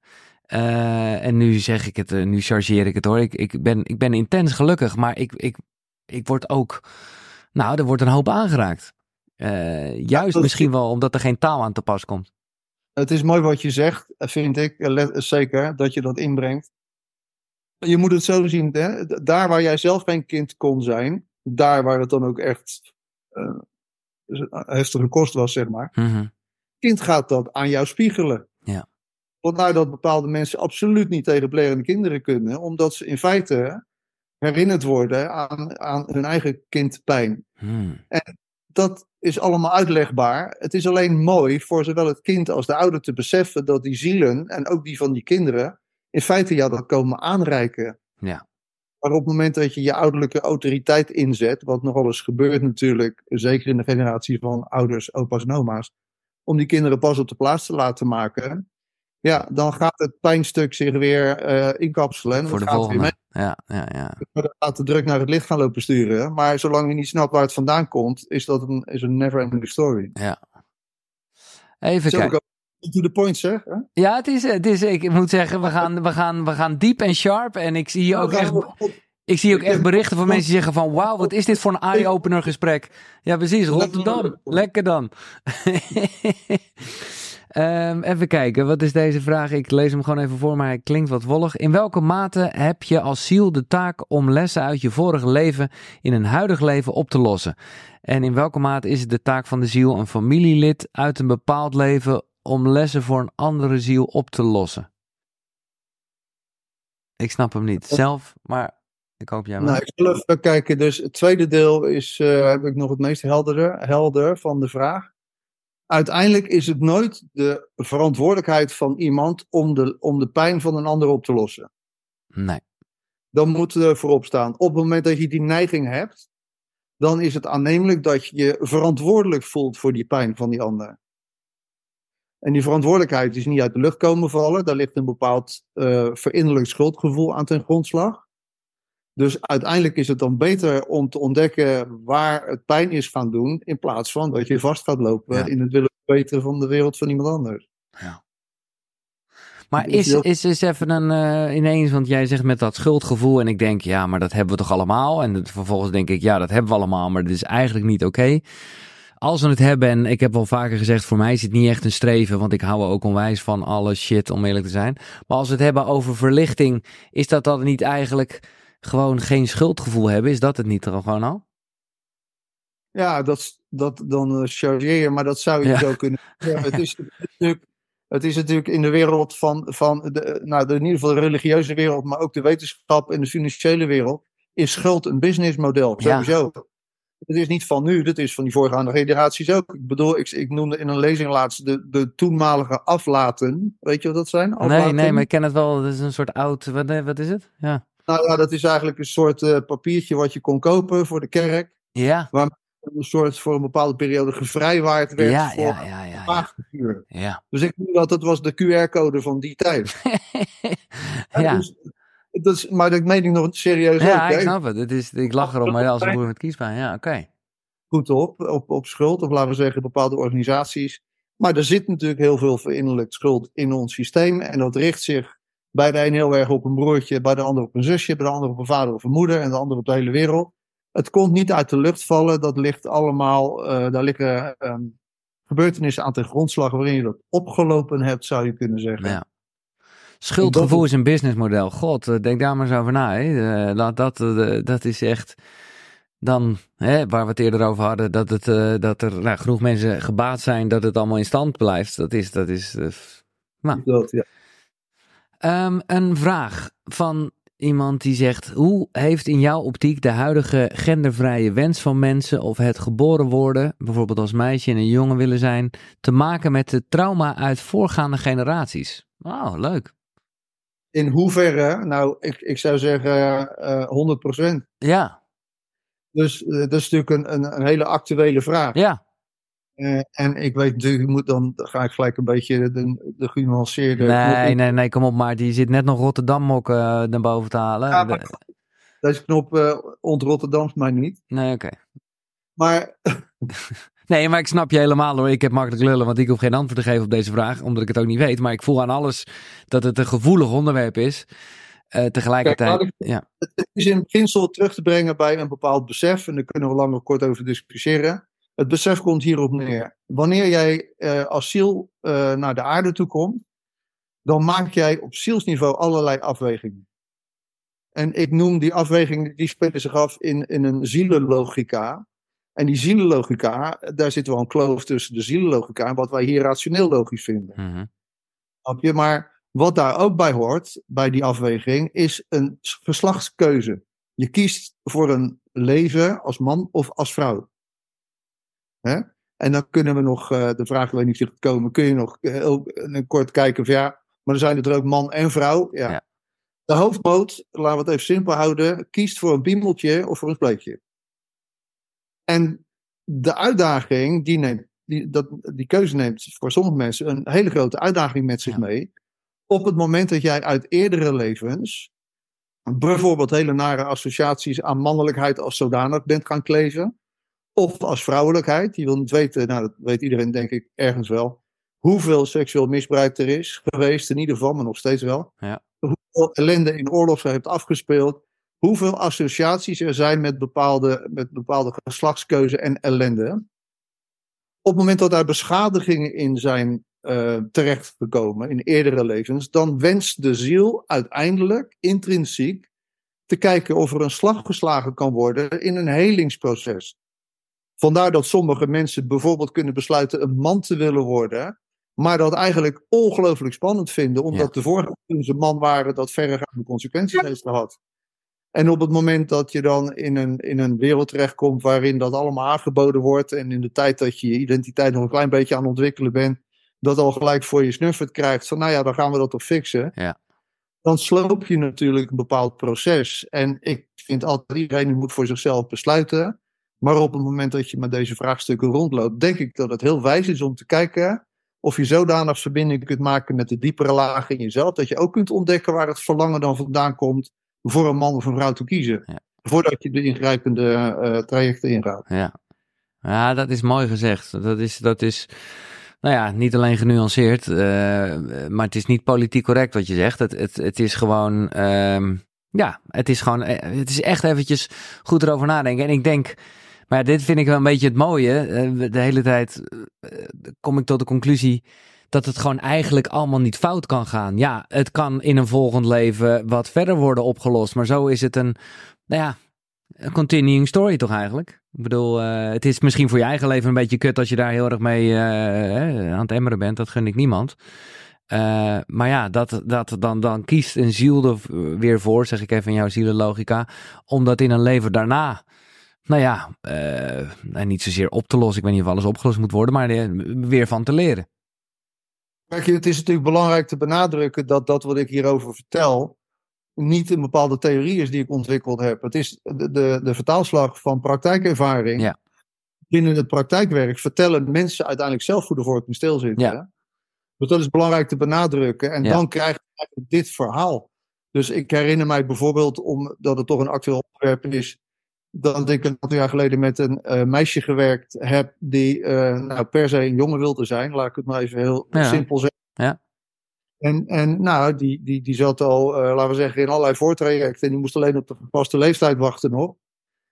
Uh, en nu zeg ik het, uh, nu chargeer ik het hoor. Ik, ik, ben, ik ben intens gelukkig, maar ik, ik, ik word ook. Nou, er wordt een hoop aangeraakt. Uh, juist ja, misschien wel omdat er geen taal aan te pas komt. Het is mooi wat je zegt, vind ik. Zeker dat je dat inbrengt. Je moet het zo zien, hè? daar waar jij zelf geen kind kon zijn, daar waar het dan ook echt heftige kost was, zeg maar. Mm Kind gaat dat aan jou spiegelen. Ja. Vandaar dat bepaalde mensen absoluut niet tegen kinderen kunnen, omdat ze in feite herinnerd worden aan, aan hun eigen kindpijn. Hmm. En dat is allemaal uitlegbaar. Het is alleen mooi voor zowel het kind als de ouder te beseffen dat die zielen, en ook die van die kinderen, in feite jou dat komen aanreiken. Ja. Maar op het moment dat je je ouderlijke autoriteit inzet, wat nogal eens gebeurt natuurlijk, zeker in de generatie van ouders, opa's en oma's, om die kinderen pas op de plaats te laten maken, ja, dan gaat het pijnstuk zich weer uh, inkapselen. En Voor de gaat volgende. Weer ja, ja, ja. Dan gaat de druk naar het licht gaan lopen sturen. Maar zolang je niet snapt waar het vandaan komt, is dat een, is een never-ending story. Ja. Even kijken. To the point, zeg. Hè? Ja, het is, het is, ik moet zeggen, we gaan, we gaan, we gaan diep en sharp. En ik zie ook echt, ik zie ook echt berichten van mensen die zeggen van... Wauw, wat is dit voor een eye-opener gesprek. Ja, precies. Rotterdam. Lekker dan. um, even kijken, wat is deze vraag? Ik lees hem gewoon even voor, maar hij klinkt wat wollig. In welke mate heb je als ziel de taak om lessen uit je vorige leven in een huidig leven op te lossen? En in welke mate is het de taak van de ziel een familielid uit een bepaald leven om lessen voor een andere ziel op te lossen? Ik snap hem niet zelf, maar ik hoop jij wel. Nou, ik zal even kijken. Dus het tweede deel is, uh, heb ik nog het meest heldere, helder van de vraag. Uiteindelijk is het nooit de verantwoordelijkheid van iemand om de, om de pijn van een ander op te lossen. Nee. Dan moet er voorop staan. Op het moment dat je die neiging hebt, dan is het aannemelijk dat je je verantwoordelijk voelt voor die pijn van die ander. En die verantwoordelijkheid is niet uit de lucht komen vallen. Daar ligt een bepaald uh, verinnerlijk schuldgevoel aan ten grondslag. Dus uiteindelijk is het dan beter om te ontdekken waar het pijn is gaan doen, in plaats van dat je vast gaat lopen Ja. in het willen weten van de wereld van iemand anders. Ja. Maar is, is, is even een uh, ineens, want jij zegt met dat schuldgevoel en ik denk, ja, maar dat hebben we toch allemaal? En vervolgens denk ik, ja, dat hebben we allemaal, maar dat is eigenlijk niet oké. Als we het hebben, en ik heb wel vaker gezegd, voor mij is het niet echt een streven, want ik hou er ook onwijs van alle shit, om eerlijk te zijn. Maar als we het hebben over verlichting, is dat dan niet eigenlijk gewoon geen schuldgevoel hebben? Is dat het niet er gewoon al? Ja, dat, dat dan uh, chargeer je, maar dat zou je Ja. zo kunnen. Het is, natuurlijk, het is natuurlijk in de wereld van, van de, nou, de, in ieder geval de religieuze wereld, maar ook de wetenschap en de financiële wereld, is schuld een businessmodel, Ja. Het is niet van nu, dat is van die voorgaande generaties ook. Ik bedoel, ik, ik noemde in een lezing laatst de, de toenmalige aflaten. Weet je wat dat zijn? Aflaten? Nee, nee, maar ik ken het wel. Dat is een soort oud, wat, eh, wat is het? Ja. Nou ja, dat is eigenlijk een soort uh, papiertje wat je kon kopen voor de kerk. Ja. Waar een soort voor een bepaalde periode gevrijwaard werd ja, voor ja, ja, ja, ja. ja. Dus ik noem dat, dat was de QR-code van die tijd. ja. Dus, dat is, maar dat meen ik nog serieus ja, ook. ik snap het. het is, ik lach erom, maar als een boer met kiesbaan. Ja, oké. Goed op, op, op schuld, of laten we zeggen bepaalde organisaties. Maar er zit natuurlijk heel veel verinnerlijkt schuld in ons systeem. En dat richt zich bij de een heel erg op een broertje, bij de ander op een zusje, bij de ander op een vader of een moeder en de ander op de hele wereld. Het komt niet uit de lucht vallen, dat ligt allemaal, uh, daar liggen um, gebeurtenissen aan ten grondslag waarin je dat opgelopen hebt, zou je kunnen zeggen. Ja. Schuldgevoel is een businessmodel. God, eh, denk daar maar eens over na. Hè. Dat, dat, dat is echt dan, hè, waar we het eerder over hadden, dat, het, uh, dat er nou, genoeg mensen gebaat zijn dat het allemaal in stand blijft. Dat is, dat is, uh, nou. dat, ja. Um, een vraag van iemand die zegt: Hoe heeft in jouw optiek de huidige gendervrije wens van mensen of het geboren worden, bijvoorbeeld als meisje en een jongen willen zijn, te maken met het trauma uit voorgaande generaties? Wauw, leuk. In hoeverre? Nou, ik, ik zou zeggen uh, 100%. Ja. Dus uh, dat is natuurlijk een, een, een hele actuele vraag. Ja. Uh, en ik weet natuurlijk, moet dan, dan ga ik gelijk een beetje de, de genuanceerde. Nee, nee, nee, kom op, maar die zit net nog Rotterdam ook uh, naar boven te halen. Ja, maar, de... Deze knop uh, ont Rotterdams mij niet. Nee, oké. Okay. Maar. nee, maar ik snap je helemaal hoor. Ik heb makkelijk lullen, want ik hoef geen antwoord te geven op deze vraag, omdat ik het ook niet weet. Maar ik voel aan alles dat het een gevoelig onderwerp is. Uh, tegelijkertijd. Kijk, ja. Het is in beginsel terug te brengen bij een bepaald besef, en daar kunnen we lang of kort over discussiëren. Het besef komt hierop neer. Wanneer jij uh, als ziel uh, naar de aarde toe komt, dan maak jij op zielsniveau allerlei afwegingen. En ik noem die afwegingen, die spelen zich af in, in een zielenlogica. En die zielenlogica, daar zit wel een kloof tussen de zielenlogica en wat wij hier rationeel logisch vinden. Mm -hmm. je? Maar wat daar ook bij hoort, bij die afweging, is een geslachtskeuze. Je kiest voor een leven als man of als vrouw. Hè? En dan kunnen we nog, uh, de vraag weet niet of komen, kun je nog heel kort kijken van ja, maar dan zijn er ook man en vrouw. Ja. ja. De hoofdmoot, laten we het even simpel houden, kiest voor een biemeltje of voor een spleetje. En de uitdaging, die, neemt, die, dat, die keuze neemt voor sommige mensen een hele grote uitdaging met zich ja. mee. Op het moment dat jij uit eerdere levens bijvoorbeeld hele nare associaties aan mannelijkheid als zodanig bent gaan kleven of als vrouwelijkheid. Je wil niet weten, nou dat weet iedereen denk ik ergens wel, hoeveel seksueel misbruik er is geweest, in ieder geval, maar nog steeds wel. Ja. Hoeveel ellende in oorlog ze heeft afgespeeld. Hoeveel associaties er zijn met bepaalde, met bepaalde geslachtskeuze en ellende. Op het moment dat daar beschadigingen in zijn uh, terechtgekomen in eerdere levens, dan wenst de ziel uiteindelijk intrinsiek te kijken of er een slag geslagen kan worden in een helingsproces. Vandaar dat sommige mensen bijvoorbeeld kunnen besluiten een man te willen worden, maar dat eigenlijk ongelooflijk spannend vinden, omdat ja. de vorige toen ze man waren dat verregaande consequenties heeft gehad. En op het moment dat je dan in een, in een wereld terechtkomt waarin dat allemaal aangeboden wordt en in de tijd dat je je identiteit nog een klein beetje aan het ontwikkelen bent, dat al gelijk voor je snuffert krijgt van nou ja, dan gaan we dat toch fixen. Ja. Dan sloop je natuurlijk een bepaald proces. En ik vind altijd iedereen moet voor zichzelf besluiten. Maar op het moment dat je met deze vraagstukken rondloopt, denk ik dat het heel wijs is om te kijken of je zodanig verbinding kunt maken met de diepere lagen in jezelf, dat je ook kunt ontdekken waar het verlangen dan vandaan komt voor een man of een vrouw te kiezen. Ja. Voordat je de ingrijpende uh, trajecten ingaat. Ja. ja, dat is mooi gezegd. Dat is, dat is nou ja, niet alleen genuanceerd, uh, maar het is niet politiek correct wat je zegt. Het, het, het is gewoon, uh, ja, het is gewoon, het is echt eventjes goed erover nadenken. En ik denk, maar dit vind ik wel een beetje het mooie. De hele tijd kom ik tot de conclusie dat het gewoon eigenlijk allemaal niet fout kan gaan. Ja, het kan in een volgend leven wat verder worden opgelost, maar zo is het een, nou ja, een continuing story toch eigenlijk? Ik bedoel, uh, het is misschien voor je eigen leven een beetje kut als je daar heel erg mee uh, aan het emmeren bent. Dat gun ik niemand. Uh, maar ja, dat, dat, dan, dan kiest een ziel er weer voor, zeg ik even in jouw zielenlogica, om dat in een leven daarna nou ja, uh, niet zozeer op te lossen. Ik weet niet of alles opgelost moet worden, maar weer van te leren. Kijk, het is natuurlijk belangrijk te benadrukken dat dat wat ik hierover vertel niet een bepaalde theorie is die ik ontwikkeld heb. Het is de, de, de vertaalslag van praktijkervaring. Ja. Binnen het praktijkwerk vertellen mensen uiteindelijk zelf hoe de vork in stil zit. Ja. Dus dat is belangrijk te benadrukken. En dan krijg je eigenlijk dit verhaal. Dus ik herinner mij bijvoorbeeld, omdat het toch een actueel onderwerp is, dat ik een aantal jaar geleden met een uh, meisje gewerkt heb die uh, nou, per se een jongen wilde zijn. Laat ik het maar even heel simpel zeggen. Ja. En, en nou, die, die, die zat al, uh, laten we zeggen, in allerlei voortrajecten. En die moest alleen op de gepaste leeftijd wachten nog.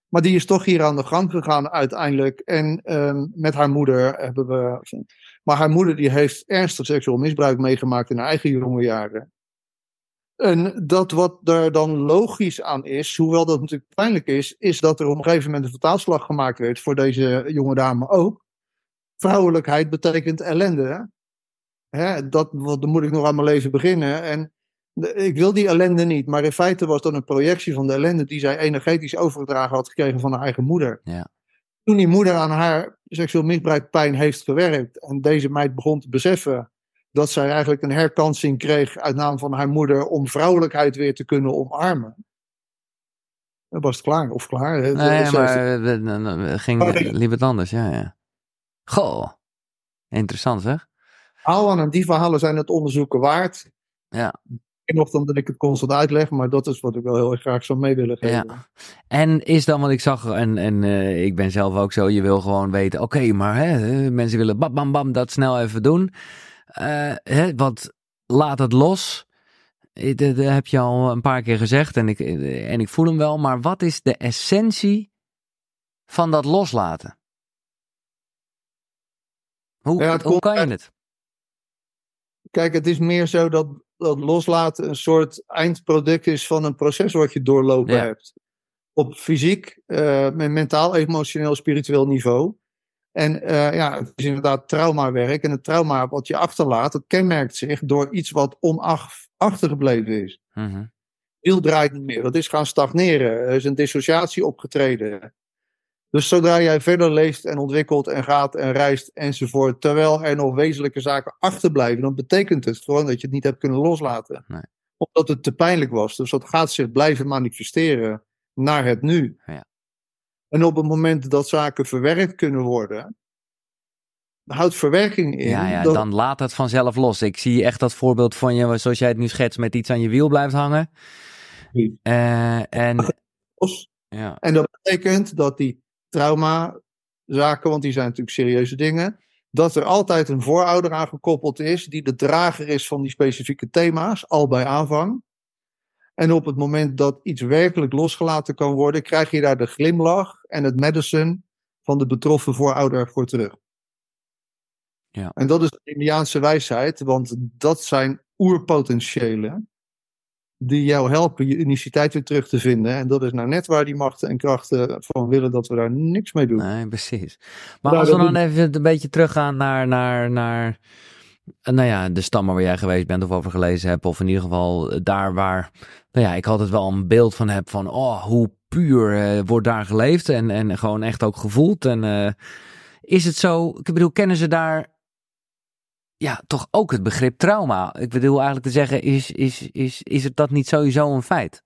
Maar die is toch hier aan de gang gegaan uiteindelijk. En um, met haar moeder hebben we. Maar haar moeder die heeft ernstig seksueel misbruik meegemaakt in haar eigen jonge jaren. En dat wat er dan logisch aan is, hoewel dat natuurlijk pijnlijk is, is dat er op een gegeven moment een vertaalslag gemaakt werd voor deze jonge dame ook. Vrouwelijkheid betekent ellende. Hè? Dat, dan moet ik nog aan mijn leven beginnen. En ik wil die ellende niet, maar in feite was dat een projectie van de ellende die zij energetisch overgedragen had gekregen van haar eigen moeder. Ja. Toen die moeder aan haar seksueel misbruikpijn heeft gewerkt en deze meid begon te beseffen dat zij eigenlijk een herkansing kreeg uit naam van haar moeder om vrouwelijkheid weer te kunnen omarmen. Dan was het klaar, of klaar. Nee, maar ging, liep het anders, ja, ja. Goh, interessant zeg. Alan en die verhalen zijn het onderzoeken waard. Ja. Nog dan dat ik het constant uitleg, maar dat is wat ik wel heel erg graag zou mee willen geven. Ja. En is dan wat ik zag, en, en uh, ik ben zelf ook zo, je wil gewoon weten, oké, maar hè, mensen willen bam, bam, bam, dat snel even doen. Uh, hè, wat laat het los. Dat heb je al een paar keer gezegd en ik, en ik voel hem wel. Maar wat is de essentie van dat loslaten? Hoe, ja, hoe kan je het? Kijk, het is meer zo dat, dat loslaten een soort eindproduct is van een proces wat je doorlopen hebt. Op fysiek, uh, mentaal, emotioneel, spiritueel niveau. En uh, ja, het is inderdaad traumawerk. En het trauma wat je achterlaat, dat kenmerkt zich door iets wat onachtergebleven is. Mm -hmm. Wiel draait niet meer. Dat is gaan stagneren. Er is een dissociatie opgetreden. Dus zodra jij verder leeft en ontwikkelt en gaat en reist enzovoort, terwijl er nog wezenlijke zaken achterblijven, dan betekent het gewoon dat je het niet hebt kunnen loslaten. Nee. Omdat het te pijnlijk was. Dus dat gaat zich blijven manifesteren naar het nu. Ja. En op het moment dat zaken verwerkt kunnen worden, houdt verwerking in. Ja, ja dat... dan laat het vanzelf los. Ik zie echt dat voorbeeld van je, zoals jij het nu schetst, met iets aan je wiel blijft hangen. Uh, en, ja. en dat betekent dat die traumazaken, want die zijn natuurlijk serieuze dingen, dat er altijd een voorouder aan gekoppeld is die de drager is van die specifieke thema's, al bij aanvang. En op het moment dat iets werkelijk losgelaten kan worden, krijg je daar de glimlach en het medicine van de betroffen voorouder voor terug. Ja. En dat is de Indiaanse wijsheid, want dat zijn oerpotentiëlen die jou helpen je uniciteit weer terug te vinden. En dat is nou net waar die machten en krachten van willen dat we daar niks mee doen. Nee, precies. Maar nou, als we dan even een beetje teruggaan naar, naar, naar nou ja, de stammen waar jij geweest bent of over gelezen hebt. Of in ieder geval daar waar, nou ja, ik altijd wel een beeld van heb van, oh, hoe puur uh, wordt daar geleefd en, en gewoon echt ook gevoeld. En is het zo, ik bedoel, kennen ze daar ja, toch ook het begrip trauma. Ik bedoel eigenlijk te zeggen, is, is, is, is het dat niet sowieso een feit?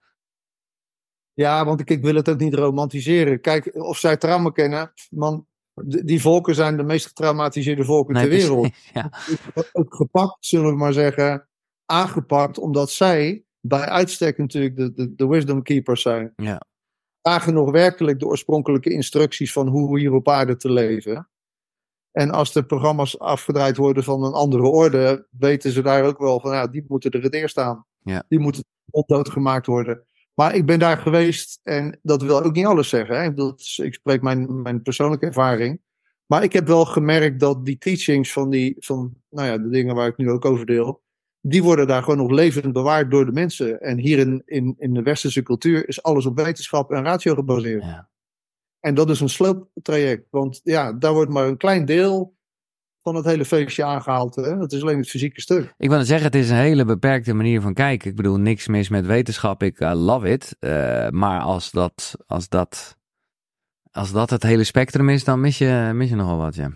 Ja, want ik, ik wil het ook niet romantiseren. Kijk, of zij trauma kennen, man, die volken zijn de meest getraumatiseerde volken ter wereld. Ja. Ook gepakt, zullen we maar zeggen, aangepakt, omdat zij bij uitstek natuurlijk de, de, de wisdom keepers zijn. Ja. Vragen nog werkelijk de oorspronkelijke instructies van hoe hier op aarde te leven. En als de programma's afgedraaid worden van een andere orde, weten ze daar ook wel van, ja, die moeten er het eerst staan. Ja. Die moeten opdood gemaakt worden. Maar ik ben daar geweest en dat wil ook niet alles zeggen. Hè. Dat ik spreek mijn, mijn persoonlijke ervaring. Maar ik heb wel gemerkt dat die teachings van, die, van nou ja, de dingen waar ik nu ook over deel, die worden daar gewoon nog levend bewaard door de mensen. En hier in, in, in de westerse cultuur is alles op wetenschap en ratio gebaseerd. Ja. En dat is een slooptraject. Want ja, daar wordt maar een klein deel van het hele feestje aangehaald. Hè? Dat is alleen het fysieke stuk. Ik wil zeggen, het is een hele beperkte manier van kijken. Ik bedoel, niks mis met wetenschap. Ik love it. Uh, maar als dat, als dat Als dat het hele spectrum is, dan mis je, mis je nogal wat, ja.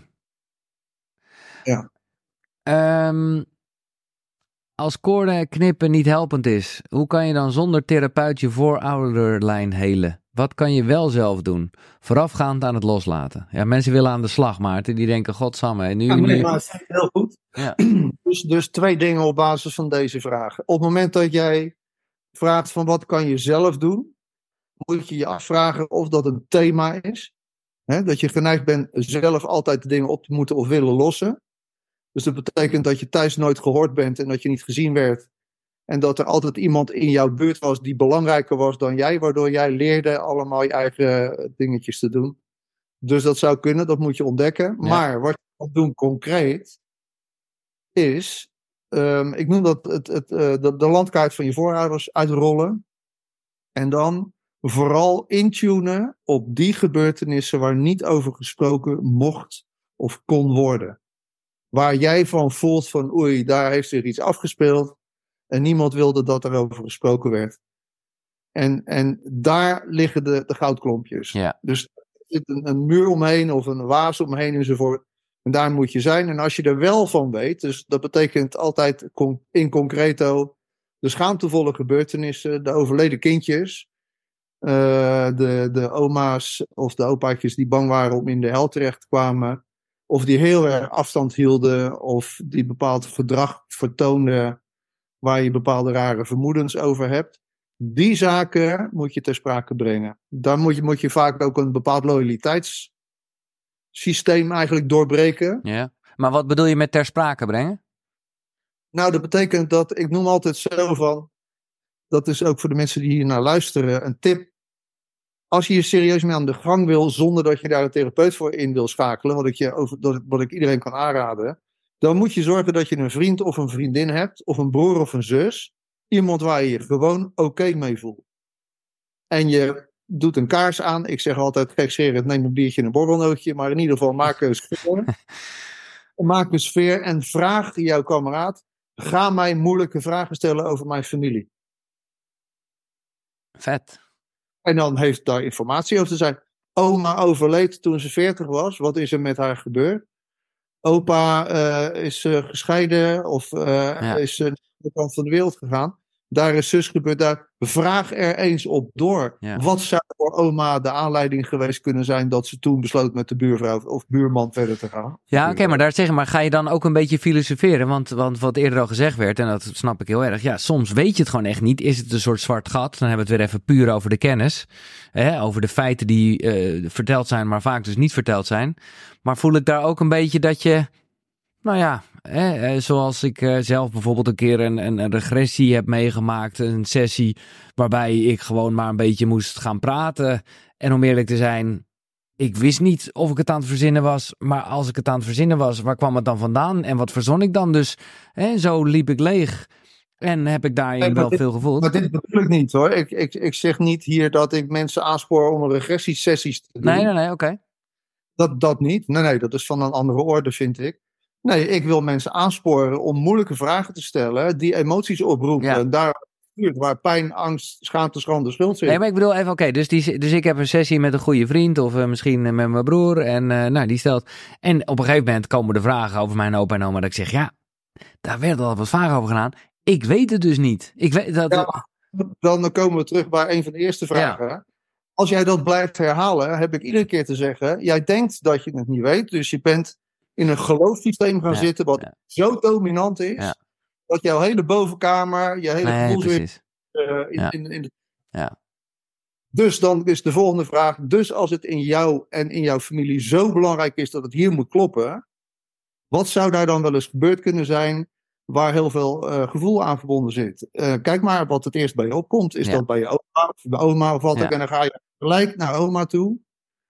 Ja. Ehm, als koorden knippen niet helpend is, hoe kan je dan zonder therapeut je voorouderlijn helen? Wat kan je wel zelf doen? Voorafgaand aan het loslaten. Ja, mensen willen aan de slag, Maarten. Die denken, godsamme. En nu, Ja, nee, maar heel goed. Ja. Dus, dus twee dingen op basis van deze vragen. Op het moment dat jij vraagt van wat kan je zelf doen, moet je je afvragen of dat een thema is. Dat je geneigd bent zelf altijd de dingen op te moeten of willen lossen. Dus dat betekent dat je thuis nooit gehoord bent en dat je niet gezien werd. En dat er altijd iemand in jouw buurt was die belangrijker was dan jij, waardoor jij leerde allemaal je eigen dingetjes te doen. Dus dat zou kunnen, dat moet je ontdekken. Ja. Maar wat je kan doen concreet, is, ehm, ik noem dat het, het, eh, de, de landkaart van je voorouders uitrollen. En dan vooral intunen op die gebeurtenissen waar niet over gesproken mocht of kon worden. Waar jij van voelt van oei, daar heeft zich iets afgespeeld. En niemand wilde dat er over gesproken werd. En, en daar liggen de, de goudklompjes. Ja. Dus er zit een, een muur omheen of een waas omheen enzovoort. En daar moet je zijn. En als je er wel van weet, dus dat betekent altijd in concreto de schaamtevolle gebeurtenissen, de overleden kindjes, eh, de, de oma's of de opaatjes die bang waren om in de hel terecht te kwamen, of die heel erg afstand hielden, of die bepaald gedrag vertoonden waar je bepaalde rare vermoedens over hebt. Die zaken moet je ter sprake brengen. Daar moet je, moet je vaak ook een bepaald loyaliteitssysteem eigenlijk doorbreken. ja. Maar wat bedoel je met ter sprake brengen? Nou, dat betekent dat, ik noem altijd zo van, dat is ook voor de mensen die hier naar luisteren, een tip. Als je hier serieus mee aan de gang wil, zonder dat je daar een therapeut voor in wil schakelen, wat ik, je over, dat, wat ik iedereen kan aanraden, dan moet je zorgen dat je een vriend of een vriendin hebt, of een broer of een zus, iemand waar je je gewoon oké mee voelt. En je doet een kaars aan, ik zeg altijd gekscherend, neem een biertje en een borrelnootje, maar in ieder geval maak een sfeer. maak een sfeer en vraag jouw kameraad, ga mij moeilijke vragen stellen over mijn familie. Vet. En dan heeft daar informatie over te zijn. Oma overleed toen ze 40 was. Wat is er met haar gebeurd? Opa eh, is eh, gescheiden of Ja. is naar de kant van de wereld gegaan. Daar is zus gebeurd. Daar. Vraag er eens op door. Ja. Wat zou voor oma de aanleiding geweest kunnen zijn dat ze toen besloot met de buurvrouw of buurman verder te gaan? Ja, oké, maar daar zeg maar, ga je dan ook een beetje filosoferen? Want, want wat eerder al gezegd werd, en dat snap ik heel erg. Ja, soms weet je het gewoon echt niet. Is het een soort zwart gat? Dan hebben we het weer even puur over de kennis. Hè, over de feiten die eh, verteld zijn, maar vaak dus niet verteld zijn. Maar voel ik daar ook een beetje dat je, nou ja, hè, zoals ik eh, zelf bijvoorbeeld een keer een, een, regressie heb meegemaakt. Een sessie waarbij ik gewoon maar een beetje moest gaan praten. En om eerlijk te zijn, ik wist niet of ik het aan het verzinnen was. Maar als ik het aan het verzinnen was, waar kwam het dan vandaan? En wat verzon ik dan? Dus hè, zo liep ik leeg. En heb ik daarin Nee, wel dit- veel gevoeld. Maar dit bedoel ik niet hoor. Ik, ik, ik zeg niet hier dat ik mensen aanspoor om regressiesessies te doen. Nee, nee, nee, oké. Dat, dat niet. Nee, nee, dat is van een andere orde, vind ik. Nee, ik wil mensen aansporen om moeilijke vragen te stellen die emoties oproepen. Ja. En daar waar pijn, angst, schaamte, schande, schuld zit. Nee, maar ik bedoel even, oké, dus, die, dus ik heb een sessie met een goede vriend of eh, misschien eh, met mijn broer. En eh, nou, die stelt. En op een gegeven moment komen de vragen over mijn opa en oma. Dat ik zeg, ja, daar werd al wat vragen over gedaan. Ik weet het dus niet. Ik weet dat. Ja. Dan komen we terug bij een van de eerste vragen. Als jij dat blijft herhalen, heb ik iedere keer te zeggen: jij denkt dat je het niet weet, dus je bent in een geloofssysteem gaan Ja, zitten wat ja. zo dominant is, Ja. dat jouw hele bovenkamer, je hele nee, precies. eh, in, in, in de... Ja. Dus dan is de volgende vraag: dus als het in jou en in jouw familie zo belangrijk is dat het hier moet kloppen, wat zou daar dan wel eens gebeurd kunnen zijn? Waar heel veel eh, gevoel aan verbonden zit. Eh, kijk maar wat het eerst bij je opkomt. Is dat bij je oma of bij oma of wat ook? En dan ga je gelijk naar oma toe.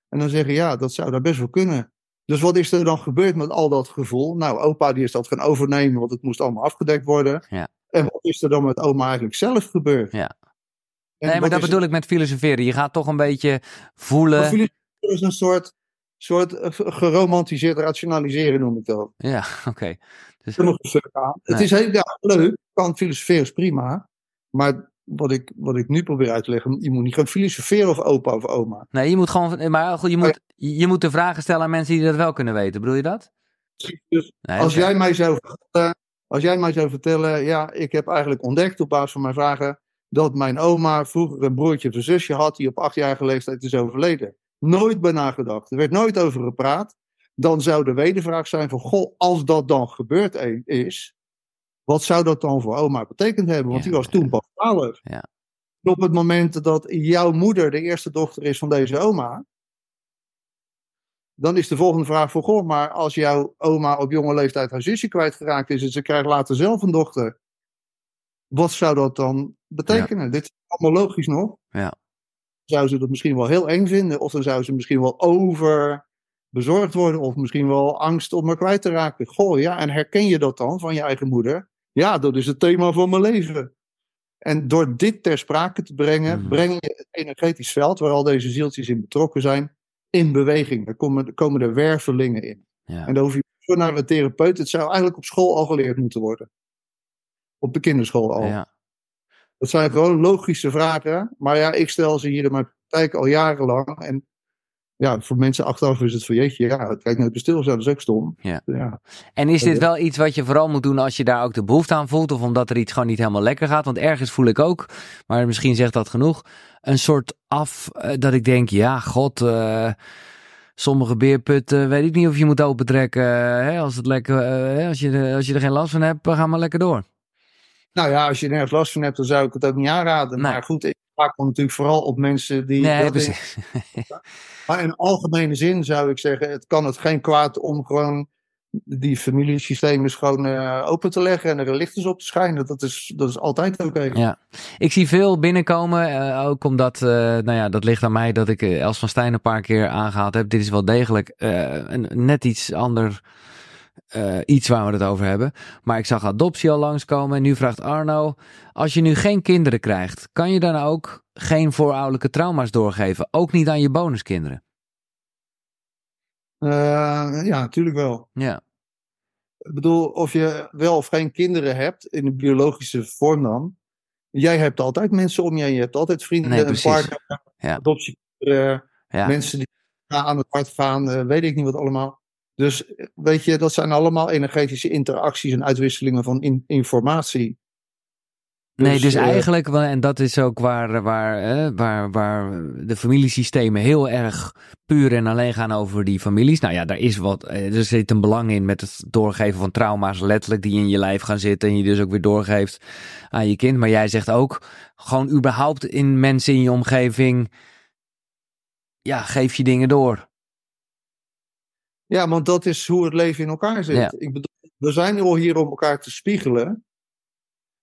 En dan zeggen ja, dat zou daar best wel kunnen. Dus wat is er dan gebeurd met al dat gevoel? Nou, opa die is dat gaan overnemen, want het moest allemaal afgedekt worden. Ja. En wat is er dan met oma eigenlijk zelf gebeurd? Ja. En Nee, maar dat bedoel ik met filosoferen. Je gaat toch een beetje voelen. Maar is een soort, soort eh, geromantiseerd rationaliseren, noem ik dat. Ja, oké. Dus. Het is heel ja, leuk, kan filosoferen is prima. Maar wat ik, wat ik nu probeer uit te leggen. Je moet niet gaan filosoferen over opa of oma. Nee, je moet gewoon, maar goed, je moet, je moet de vragen stellen aan mensen die dat wel kunnen weten. Bedoel je dat? Dus Nee, als, jij mij zou vertellen, als jij mij zou vertellen, ja, ik heb eigenlijk ontdekt op basis van mijn vragen dat mijn oma vroeger een broertje of een zusje had die op achtjarige leeftijd is overleden. Nooit bij nagedacht. Er werd nooit over gepraat. Dan zou de wedervraag zijn van, goh, als dat dan gebeurd e- is, wat zou dat dan voor oma betekend hebben? Want Ja, die was toen pas 12. Ja. Op het moment dat jouw moeder de eerste dochter is van deze oma, dan is de volgende vraag voor goh, maar als jouw oma op jonge leeftijd haar zusje kwijtgeraakt is en ze krijgt later zelf een dochter, wat zou dat dan betekenen? Dit is allemaal logisch nog. Ja. Zou ze dat misschien wel heel eng vinden, of dan zou ze misschien wel over bezorgd worden, of misschien wel angst om me kwijt te raken. Goh, ja, en herken je dat dan van je eigen moeder? Ja, dat is het thema van mijn leven. En door dit ter sprake te brengen, Mhm. breng je het energetisch veld, waar al deze zieltjes in betrokken zijn, in beweging. Daar komen, komen er wervelingen in. Ja. En dan hoef je zo naar een therapeut. Het zou eigenlijk op school al geleerd moeten worden. Op de kinderschool al. Ja. Dat zijn gewoon logische vragen. Maar ja, ik stel ze hier in mijn praktijk al jarenlang. En ja, voor mensen achteraf is het van jeetje, ja, kijk naar het stilstaan, dat is ook stom. Ja. ja. En is dit wel iets wat je vooral moet doen als je daar ook de behoefte aan voelt? Of omdat er iets gewoon niet helemaal lekker gaat? Want ergens voel ik ook, maar misschien zegt dat genoeg, een soort af eh, dat ik denk, ja, god, eh, sommige beerputten weet ik niet of je moet opentrekken. eh, hè, als, het lekker, eh, hè, als, je, als je er geen last van hebt, ga maar lekker door. Nou ja, als je nergens last van hebt, dan zou ik het ook niet aanraden. Nee. Maar goed, vaak natuurlijk vooral op mensen die. Nee, dat. Maar in algemene zin zou ik zeggen, het kan het geen kwaad om gewoon die familiesystemen gewoon eh, open te leggen en er lichtjes op te schijnen. Dat is, dat is altijd oké. Ja, ik zie veel binnenkomen, eh, ook omdat, eh, nou ja, dat ligt aan mij dat ik Els van Stijn een paar keer aangehaald heb. Dit is wel degelijk een net iets ander eh, iets waar we het over hebben. Maar ik zag adoptie al langskomen en nu vraagt Arno, als je nu geen kinderen krijgt, kan je dan ook geen voorouderlijke trauma's doorgeven? Ook niet aan je bonuskinderen? Eh, ja, natuurlijk wel. Ja, Ik bedoel, of je wel of geen kinderen hebt, in de biologische vorm dan. Jij hebt altijd mensen om je heen. Je hebt altijd vrienden, Nee, een precies. partner, Ja. adoptie, ja, mensen die aan het hart gaan, eh, weet ik niet wat allemaal. Dus eh, weet je, dat zijn allemaal energetische interacties en uitwisselingen van in- informatie. Nee, dus eh, eigenlijk, wel- en dat is ook waar, waar, eh, waar, waar de familiesystemen heel erg puur en alleen gaan over die families. Nou ja, daar is wat, er zit een belang in met het doorgeven van trauma's, letterlijk, die in je lijf gaan zitten en je dus ook weer doorgeeft aan je kind. Maar jij zegt ook, gewoon überhaupt in mensen in je omgeving, ja, geef je dingen door. Ja, want dat is hoe het leven in elkaar zit. Ja. Ik bedoel, we zijn al hier om elkaar te spiegelen.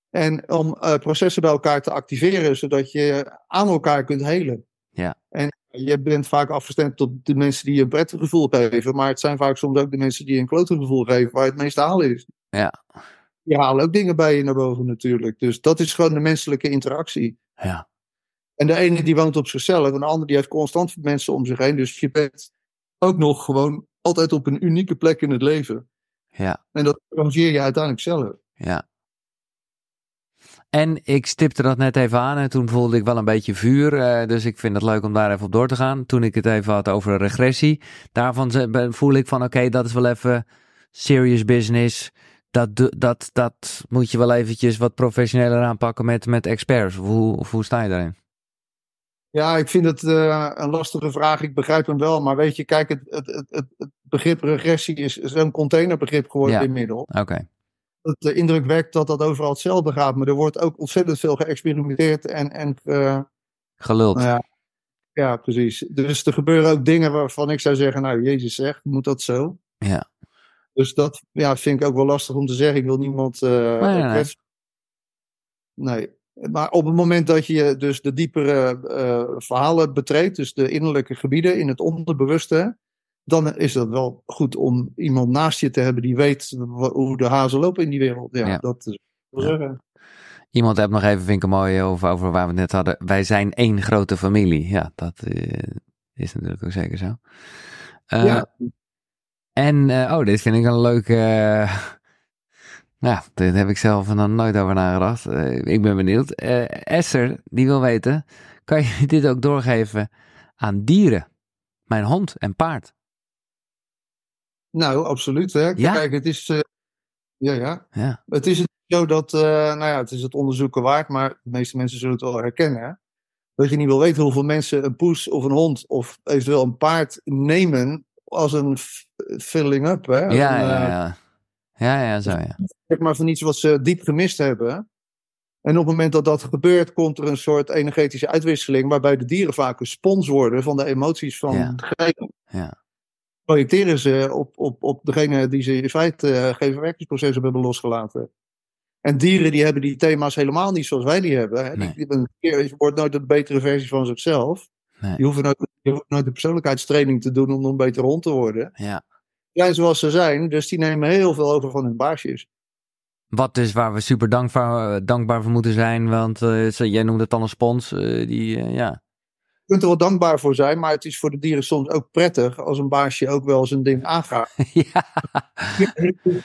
En om eh, processen bij elkaar te activeren, zodat je aan elkaar kunt helen. Ja. En je bent vaak afgestemd tot de mensen die je een prettig gevoel geven. Maar het zijn vaak soms ook de mensen die je een klote gevoel geven, waar het meest halen is. Ja. Die halen ook dingen bij je naar boven natuurlijk. Dus dat is gewoon de menselijke interactie. Ja, En de ene die woont op zichzelf, en de andere die heeft constant mensen om zich heen. Dus je bent ook nog gewoon altijd op een unieke plek in het leven. ja, En dat arrangeer je uiteindelijk zelf. ja. En ik stipte dat net even aan en toen voelde ik wel een beetje vuur. eh, dus ik vind het leuk om daar even op door te gaan. Toen ik het even had over regressie. Daarvan voel ik van oké, dat is wel even serious business. Dat, dat, dat moet je wel eventjes wat professioneler aanpakken met, met experts. Hoe, hoe sta je daarin? Ja, ik vind het eh, een lastige vraag. Ik begrijp hem wel. Maar weet je, kijk, het, het, het, het, begrip regressie is zo'n containerbegrip geworden Ja. inmiddels. Oké, Dat de indruk wekt dat dat overal hetzelfde gaat. Maar er wordt ook ontzettend veel geëxperimenteerd. En, en eh, geluld. nou ja, ja, precies. Dus er gebeuren ook dingen waarvan ik zou zeggen, nou, Jezus zegt, moet dat zo? Ja. Dus dat ja, vind ik ook wel lastig om te zeggen. Ik wil niemand nee, nee. kwetsen. Nee. Maar op het moment dat je dus de diepere eh, verhalen betreedt, dus de innerlijke gebieden in het onderbewuste, dan is dat wel goed om iemand naast je te hebben die weet hoe de hazen lopen in die wereld. Ja, Ja. dat is Ja. zeggen. Iemand heeft nog even, vind ik een mooie, over, over waar we het net hadden. Wij zijn één grote familie. Ja, dat eh, is natuurlijk ook zeker zo. Eh, ja. En, eh, oh, dit vind ik een leuke. Eh, Nou, daar heb ik zelf nog nooit over nagedacht. Uh, ik ben benieuwd. Uh, Esther, die wil weten, kan je dit ook doorgeven aan dieren? Mijn hond en paard. Nou, absoluut. Hè? Ja? Kijk, het is, uh, ja, ja. Ja. Het is zo dat, nou ja, het is het onderzoeken waard, maar de meeste mensen zullen het wel herkennen. Hè? Dat je niet wil weten hoeveel mensen een poes of een hond of eventueel een paard nemen als een filling up. Hè? Ja, een, ja, eh, ja. Ja, ja, zo ja. zeg maar van iets wat ze diep gemist hebben. En op het moment dat dat gebeurt, komt er een soort energetische uitwisseling, waarbij de dieren vaak een spons worden van de emoties van Ja. degene. Ja, Projecteren ze op, op, op degene die ze in feite uh, geen verwerkingsproces hebben losgelaten. En dieren die hebben die thema's helemaal niet zoals wij die hebben. Hè. Nee. Die, die, je wordt nooit een betere versie van zichzelf. Nee. Je, hoeft nooit, nooit de persoonlijkheidstraining te doen om een betere hond te worden. ja. Zijn zoals ze zijn, dus die nemen heel veel over van hun baasjes. Wat dus waar we super dankbaar, dankbaar voor moeten zijn, want eh, jij noemde het dan een spons. eh, die, eh, ja. Je kunt er wel dankbaar voor zijn, maar het is voor de dieren soms ook prettig als een baasje ook wel zijn ding aangaat. ja.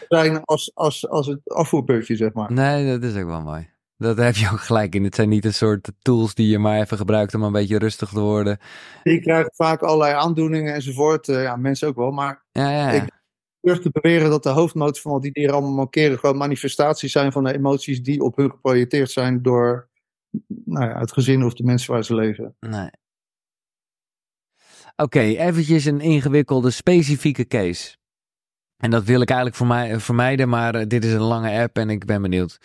zijn als, als, als het afvoerputje, zeg maar. Nee, dat is ook wel mooi. Dat heb je ook gelijk in. Het zijn niet een soort tools die je maar even gebruikt om een beetje rustig te worden. Die krijgen vaak allerlei aandoeningen enzovoort. Eh, ja, mensen ook wel. Maar Ja, ja, ja. Ik- ik durf te beweren dat de hoofdmoot van wat die dieren allemaal mankeren gewoon manifestaties zijn van de emoties die op hun geprojecteerd zijn door nou ja, het gezin of de mensen waar ze leven. Nee. Oké, eventjes een ingewikkelde specifieke case. En dat wil ik eigenlijk voor mij, vermijden, maar eh, dit is een lange app en ik ben benieuwd.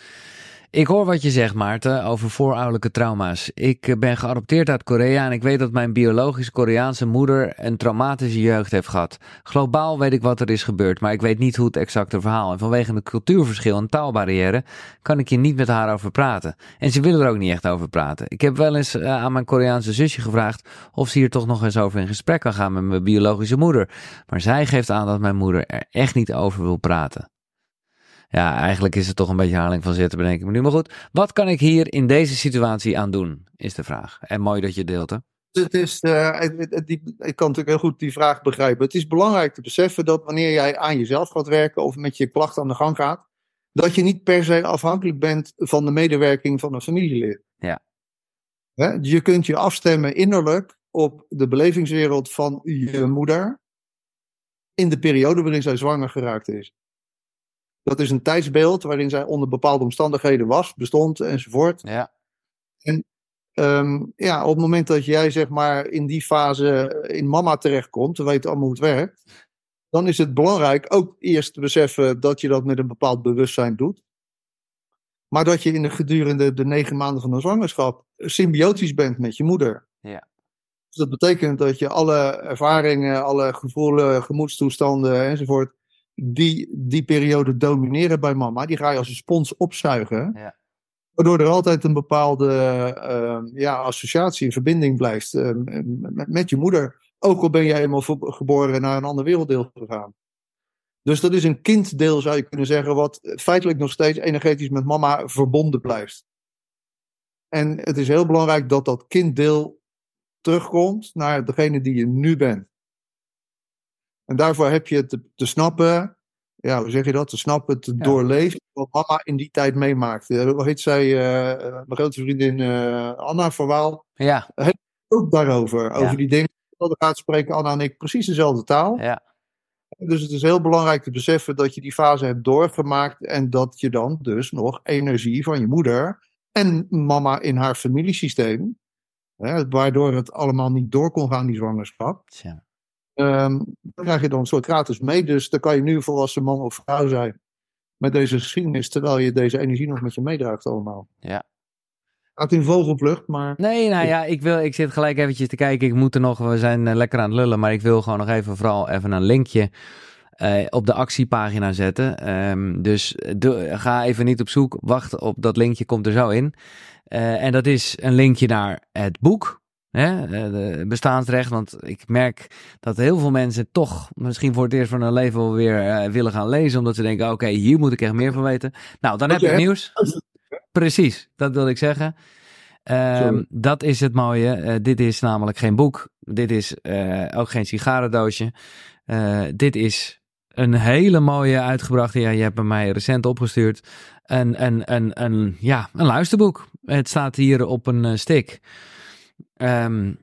Ik hoor wat je zegt, Maarten, over voorouderlijke trauma's. Ik eh, ben geadopteerd uit Korea en ik weet dat mijn biologisch Koreaanse moeder een traumatische jeugd heeft gehad. Globaal weet ik wat er is gebeurd, maar ik weet niet hoe het exacte verhaal. En vanwege het cultuurverschil en taalbarrière kan ik hier niet met haar over praten. En ze willen er ook niet echt over praten. Ik heb wel eens eh, aan mijn Koreaanse zusje gevraagd of ze hier toch nog eens over in gesprek kan gaan met mijn biologische moeder. Maar zij geeft aan dat mijn moeder er echt niet over wil praten. Ja, eigenlijk is het toch een beetje herhaling van zitten, bedenk ik me nu. Maar goed, wat kan ik hier in deze situatie aan doen, is de vraag. En mooi dat je het deelt, hè? Het is, eh, die, ik kan natuurlijk heel goed die vraag begrijpen. Het is belangrijk te beseffen dat wanneer jij aan jezelf gaat werken of met je klachten aan de gang gaat, dat je niet per se afhankelijk bent van de medewerking van een familielid. Ja. Hè, Je kunt je afstemmen innerlijk op de belevingswereld van je moeder in de periode waarin zij zwanger geraakt is. Dat is een tijdsbeeld waarin zij onder bepaalde omstandigheden was, bestond enzovoort. Ja. Ehm, ja, op het moment dat jij zeg maar in die fase in mama terechtkomt, we weten allemaal hoe het werkt, dan is het belangrijk ook eerst te beseffen dat je dat met een bepaald bewustzijn doet. Maar dat je in de gedurende de negen maanden van de zwangerschap symbiotisch bent met je moeder. Ja. Dus dat betekent dat je alle ervaringen, alle gevoelens, gemoedstoestanden enzovoort, die die periode domineren bij mama, die ga je als een spons opzuigen. Ja. Waardoor er altijd een bepaalde eh, ja, associatie verbinding blijft eh, met, met je moeder. Ook al ben jij eenmaal geboren naar een ander werelddeel gegaan. Dus dat is een kinddeel, zou je kunnen zeggen, wat feitelijk nog steeds energetisch met mama verbonden blijft. En het is heel belangrijk dat dat kinddeel terugkomt naar degene die je nu bent. En daarvoor heb je te, te snappen, ja, hoe zeg je dat? Te snappen, te Ja. doorleven wat mama in die tijd meemaakte. Hoe heet zij? eh, mijn grote vriendin eh, Anna Verwaal. Ja, Ook daarover. Ja. Over die dingen. Dan gaat spreken Anna en ik precies dezelfde taal. ja, Dus het is heel belangrijk te beseffen dat je die fase hebt doorgemaakt. En dat je dan dus nog energie van je moeder en mama in haar familiesysteem. Hè, waardoor het allemaal niet door kon gaan, die zwangerschap. tja. Ehm dan krijg je dan een soort gratis mee. Dus dan kan je nu volwassen man of vrouw zijn. Met deze geschiedenis. Terwijl je deze energie nog met je meedraagt allemaal. Ja. Gaat in vogelvlucht, maar... Nee, nou ja, ik, wil, ik zit gelijk eventjes te kijken. Ik moet er nog, we zijn eh, lekker aan het lullen, maar ik wil gewoon nog even vooral even een linkje eh, op de actiepagina zetten. Ehm, dus doe- ga even niet op zoek, wacht op dat linkje, komt er zo in. Eh, en dat is een linkje naar het boek. Hè, eh, de bestaansrecht, want ik merk dat heel veel mensen toch misschien voor het eerst van hun leven wel weer eh, willen gaan lezen, omdat ze denken, oké, hier moet ik echt meer van weten. Nou, dan heb je ik nieuws. Precies, dat wilde ik zeggen. Ehm, dat is het mooie. Eh, dit is namelijk geen boek. Dit is ook geen sigarendoosje. Dit is een hele mooie uitgebrachte. Ja, je hebt bij mij recent opgestuurd. Een, een, een, een, ja, een luisterboek. Het staat hier op een stick. Um,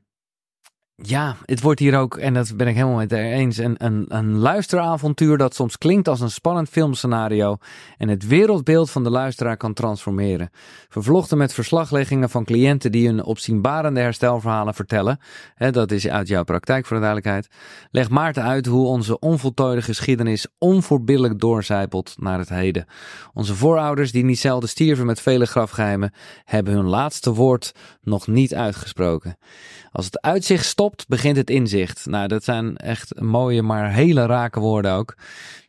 ja, het wordt hier ook, en dat ben ik helemaal met eens, een, een, een luisteravontuur dat soms klinkt als een spannend filmscenario en het wereldbeeld van de luisteraar kan transformeren. Vervlochten met verslagleggingen van cliënten die hun opzienbarende herstelverhalen vertellen, hè, dat is uit jouw praktijk voor de duidelijkheid, legt Maarten uit hoe onze onvoltooide geschiedenis onvoorbiddelijk doorzijpelt naar het heden. Onze voorouders, die niet zelden stierven met vele grafgeheimen, hebben hun laatste woord nog niet uitgesproken. Als het uitzicht stopt, begint het inzicht. Nou, dat zijn echt mooie, maar hele rake woorden ook.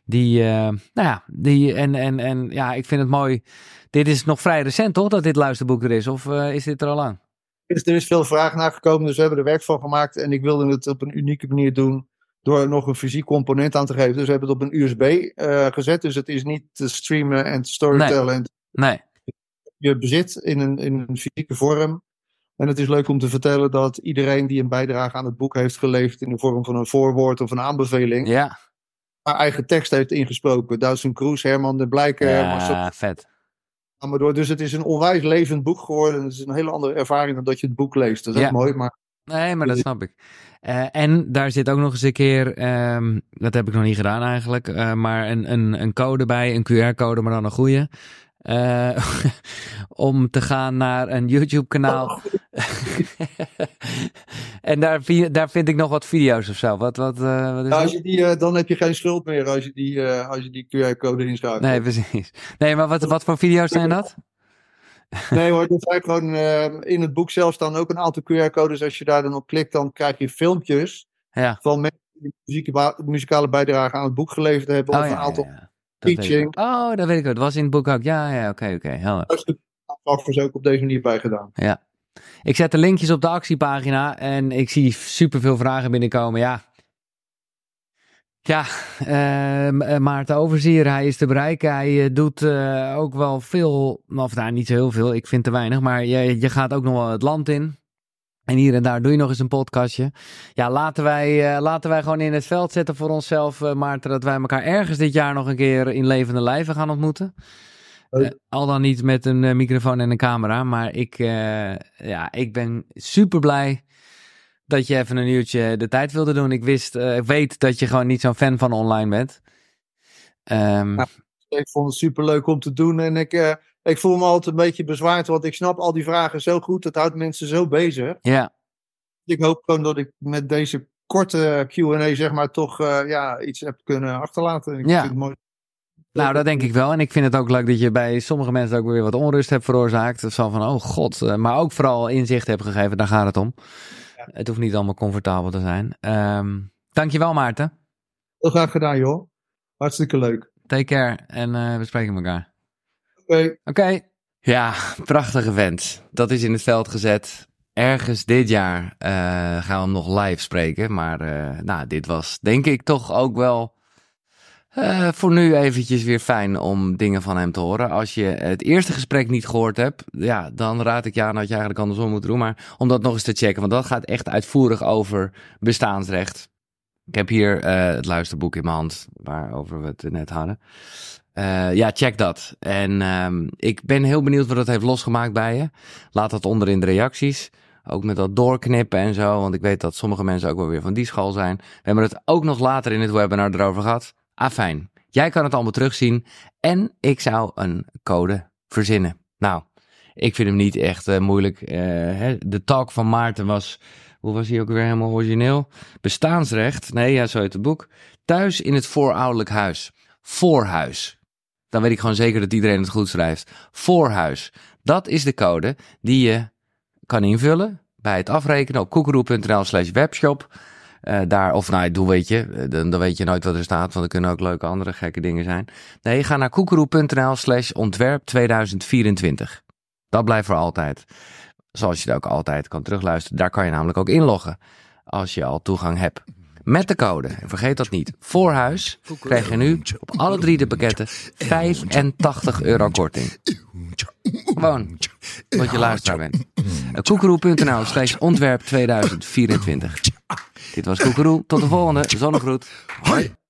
Die, uh, nou ja, die, en, en, en ja, ik vind het mooi. Dit is nog vrij recent, toch, dat dit luisterboek er is? Of uh, is dit er al lang? Er is veel vraag naar gekomen, dus we hebben er werk van gemaakt. En ik wilde het op een unieke manier doen door er nog een fysiek component aan te geven. Dus we hebben het op een USB uh, gezet. Dus het is niet te streamen en te storytellen. Nee. nee. Je bezit in een, in een fysieke vorm. En het is leuk om te vertellen dat iedereen die een bijdrage aan het boek heeft geleverd in de vorm van een voorwoord of een aanbeveling, ja. haar eigen tekst heeft ingesproken. Duitsen Kroes, Herman de Blijker. Ja, Marcel... vet. Amador. Dus het is een onwijs levend boek geworden. Het is een hele andere ervaring dan dat je het boek leest. Dat is ja. ook mooi, maar... Nee, maar dat snap ik. Uh, en daar zit ook nog eens een keer, um, dat heb ik nog niet gedaan eigenlijk, uh, maar een, een, een code bij, een QR-code, maar dan een goede. Uh, om te gaan naar een YouTube-kanaal. Oh. en daar, daar vind ik nog wat video's of zo. Wat, wat, uh, wat is ja, als je die, uh, dan heb je geen schuld meer als je die, als je die QR-code inschakelt. Nee, precies. Nee, maar wat, wat voor video's zijn dat? nee hoor, dat zijn gewoon in het boek zelf staan ook een aantal QR-codes. Als je daar dan op klikt, dan krijg je filmpjes ja. van mensen die muzikale bijdrage aan het boek geleverd hebben. Oh, of ja, een aantal teaching. Oh, dat weet ik ook. Dat was in het boek ook. Ja, ja, oké, oké. Helder. Offers ook op deze manier bij gedaan. Ja. Ik zet de linkjes op de actiepagina en ik zie superveel vragen binnenkomen. Ja. Ja, uh, Maarten Overzier, hij is te bereiken. Hij uh, doet uh, ook wel veel, of nou niet zo heel veel, ik vind te weinig. Maar je, je gaat ook nog wel het land in. En hier en daar doe je nog eens een podcastje. Ja, laten wij, laten wij gewoon in het veld zetten voor onszelf, Maarten, dat wij elkaar ergens dit jaar nog een keer in levende lijven gaan ontmoeten. Uh, al dan niet met een microfoon en een camera, maar ik, ja, ik ben super blij dat je even een uurtje de tijd wilde doen. Ik wist, ik weet dat je gewoon niet zo'n fan van online bent. Um, ja, ik vond het super leuk om te doen en ik ik voel me altijd een beetje bezwaard, want ik snap al die vragen zo goed. Het houdt mensen zo bezig. Ja. Ik hoop gewoon dat ik met deze korte Q&A zeg maar toch uh, ja, iets heb kunnen achterlaten. Ik ja. vind het mooi. Nou, dat denk ik wel. En ik vind het ook leuk dat je bij sommige mensen ook weer wat onrust hebt veroorzaakt. Zo van, oh god. Uh, maar ook vooral inzicht hebt gegeven, daar gaat het om. Ja. Het hoeft niet allemaal comfortabel te zijn. Um, dankjewel Maarten. Heel graag gedaan joh. Hartstikke leuk. Take care en uh, we spreken elkaar. Oké. Okay. Oké. Okay. Ja, prachtig event. Dat is in het veld gezet. Ergens dit jaar uh, gaan we hem nog live spreken. Maar uh, nou, dit was denk ik toch ook wel uh, voor nu eventjes weer fijn om dingen van hem te horen. Als je het eerste gesprek niet gehoord hebt, ja, dan raad ik je aan dat je eigenlijk andersom moet doen. Maar om dat nog eens te checken, want dat gaat echt uitvoerig over bestaansrecht. Ik heb hier het luisterboek in mijn hand, waarover we het net hadden. Uh, ja, check dat. En um, ik ben heel benieuwd wat dat heeft losgemaakt bij je. Laat dat onder in de reacties. Ook met dat doorknippen en zo. Want ik weet dat sommige mensen ook wel weer van die school zijn. We hebben het ook nog later in het webinar erover gehad. Ah, fijn. Jij kan het allemaal terugzien. En ik zou een code verzinnen. Nou, ik vind hem niet echt uh, moeilijk. Hè? De talk van Maarten was. Hoe was hij ook weer helemaal origineel? Bestaansrecht. Nee, ja, zo heet het boek. Thuis in het voorouderlijk huis. Voorhuis. Dan weet ik gewoon zeker dat iedereen het goed schrijft. Voorhuis. Dat is de code die je kan invullen bij het afrekenen op koekeroe.nl slash webshop. Uh, daar, of nou, doe weet je, dan, dan weet je nooit wat er staat, want er kunnen ook leuke andere gekke dingen zijn. Nee, ga naar koekeroe.nl slash ontwerp 2024. Dat blijft voor altijd. Zoals je het ook altijd kan terugluisteren. Daar kan je namelijk ook inloggen als je al toegang hebt. Met de code, en vergeet dat niet, voorhuis krijg je nu op alle drie de pakketten 85 euro korting. Gewoon, wat je luisteraar bent. Koekeroe.nl slash ontwerp 2024. Dit was Koekeroe, tot de volgende, zonnegroet. Hoi.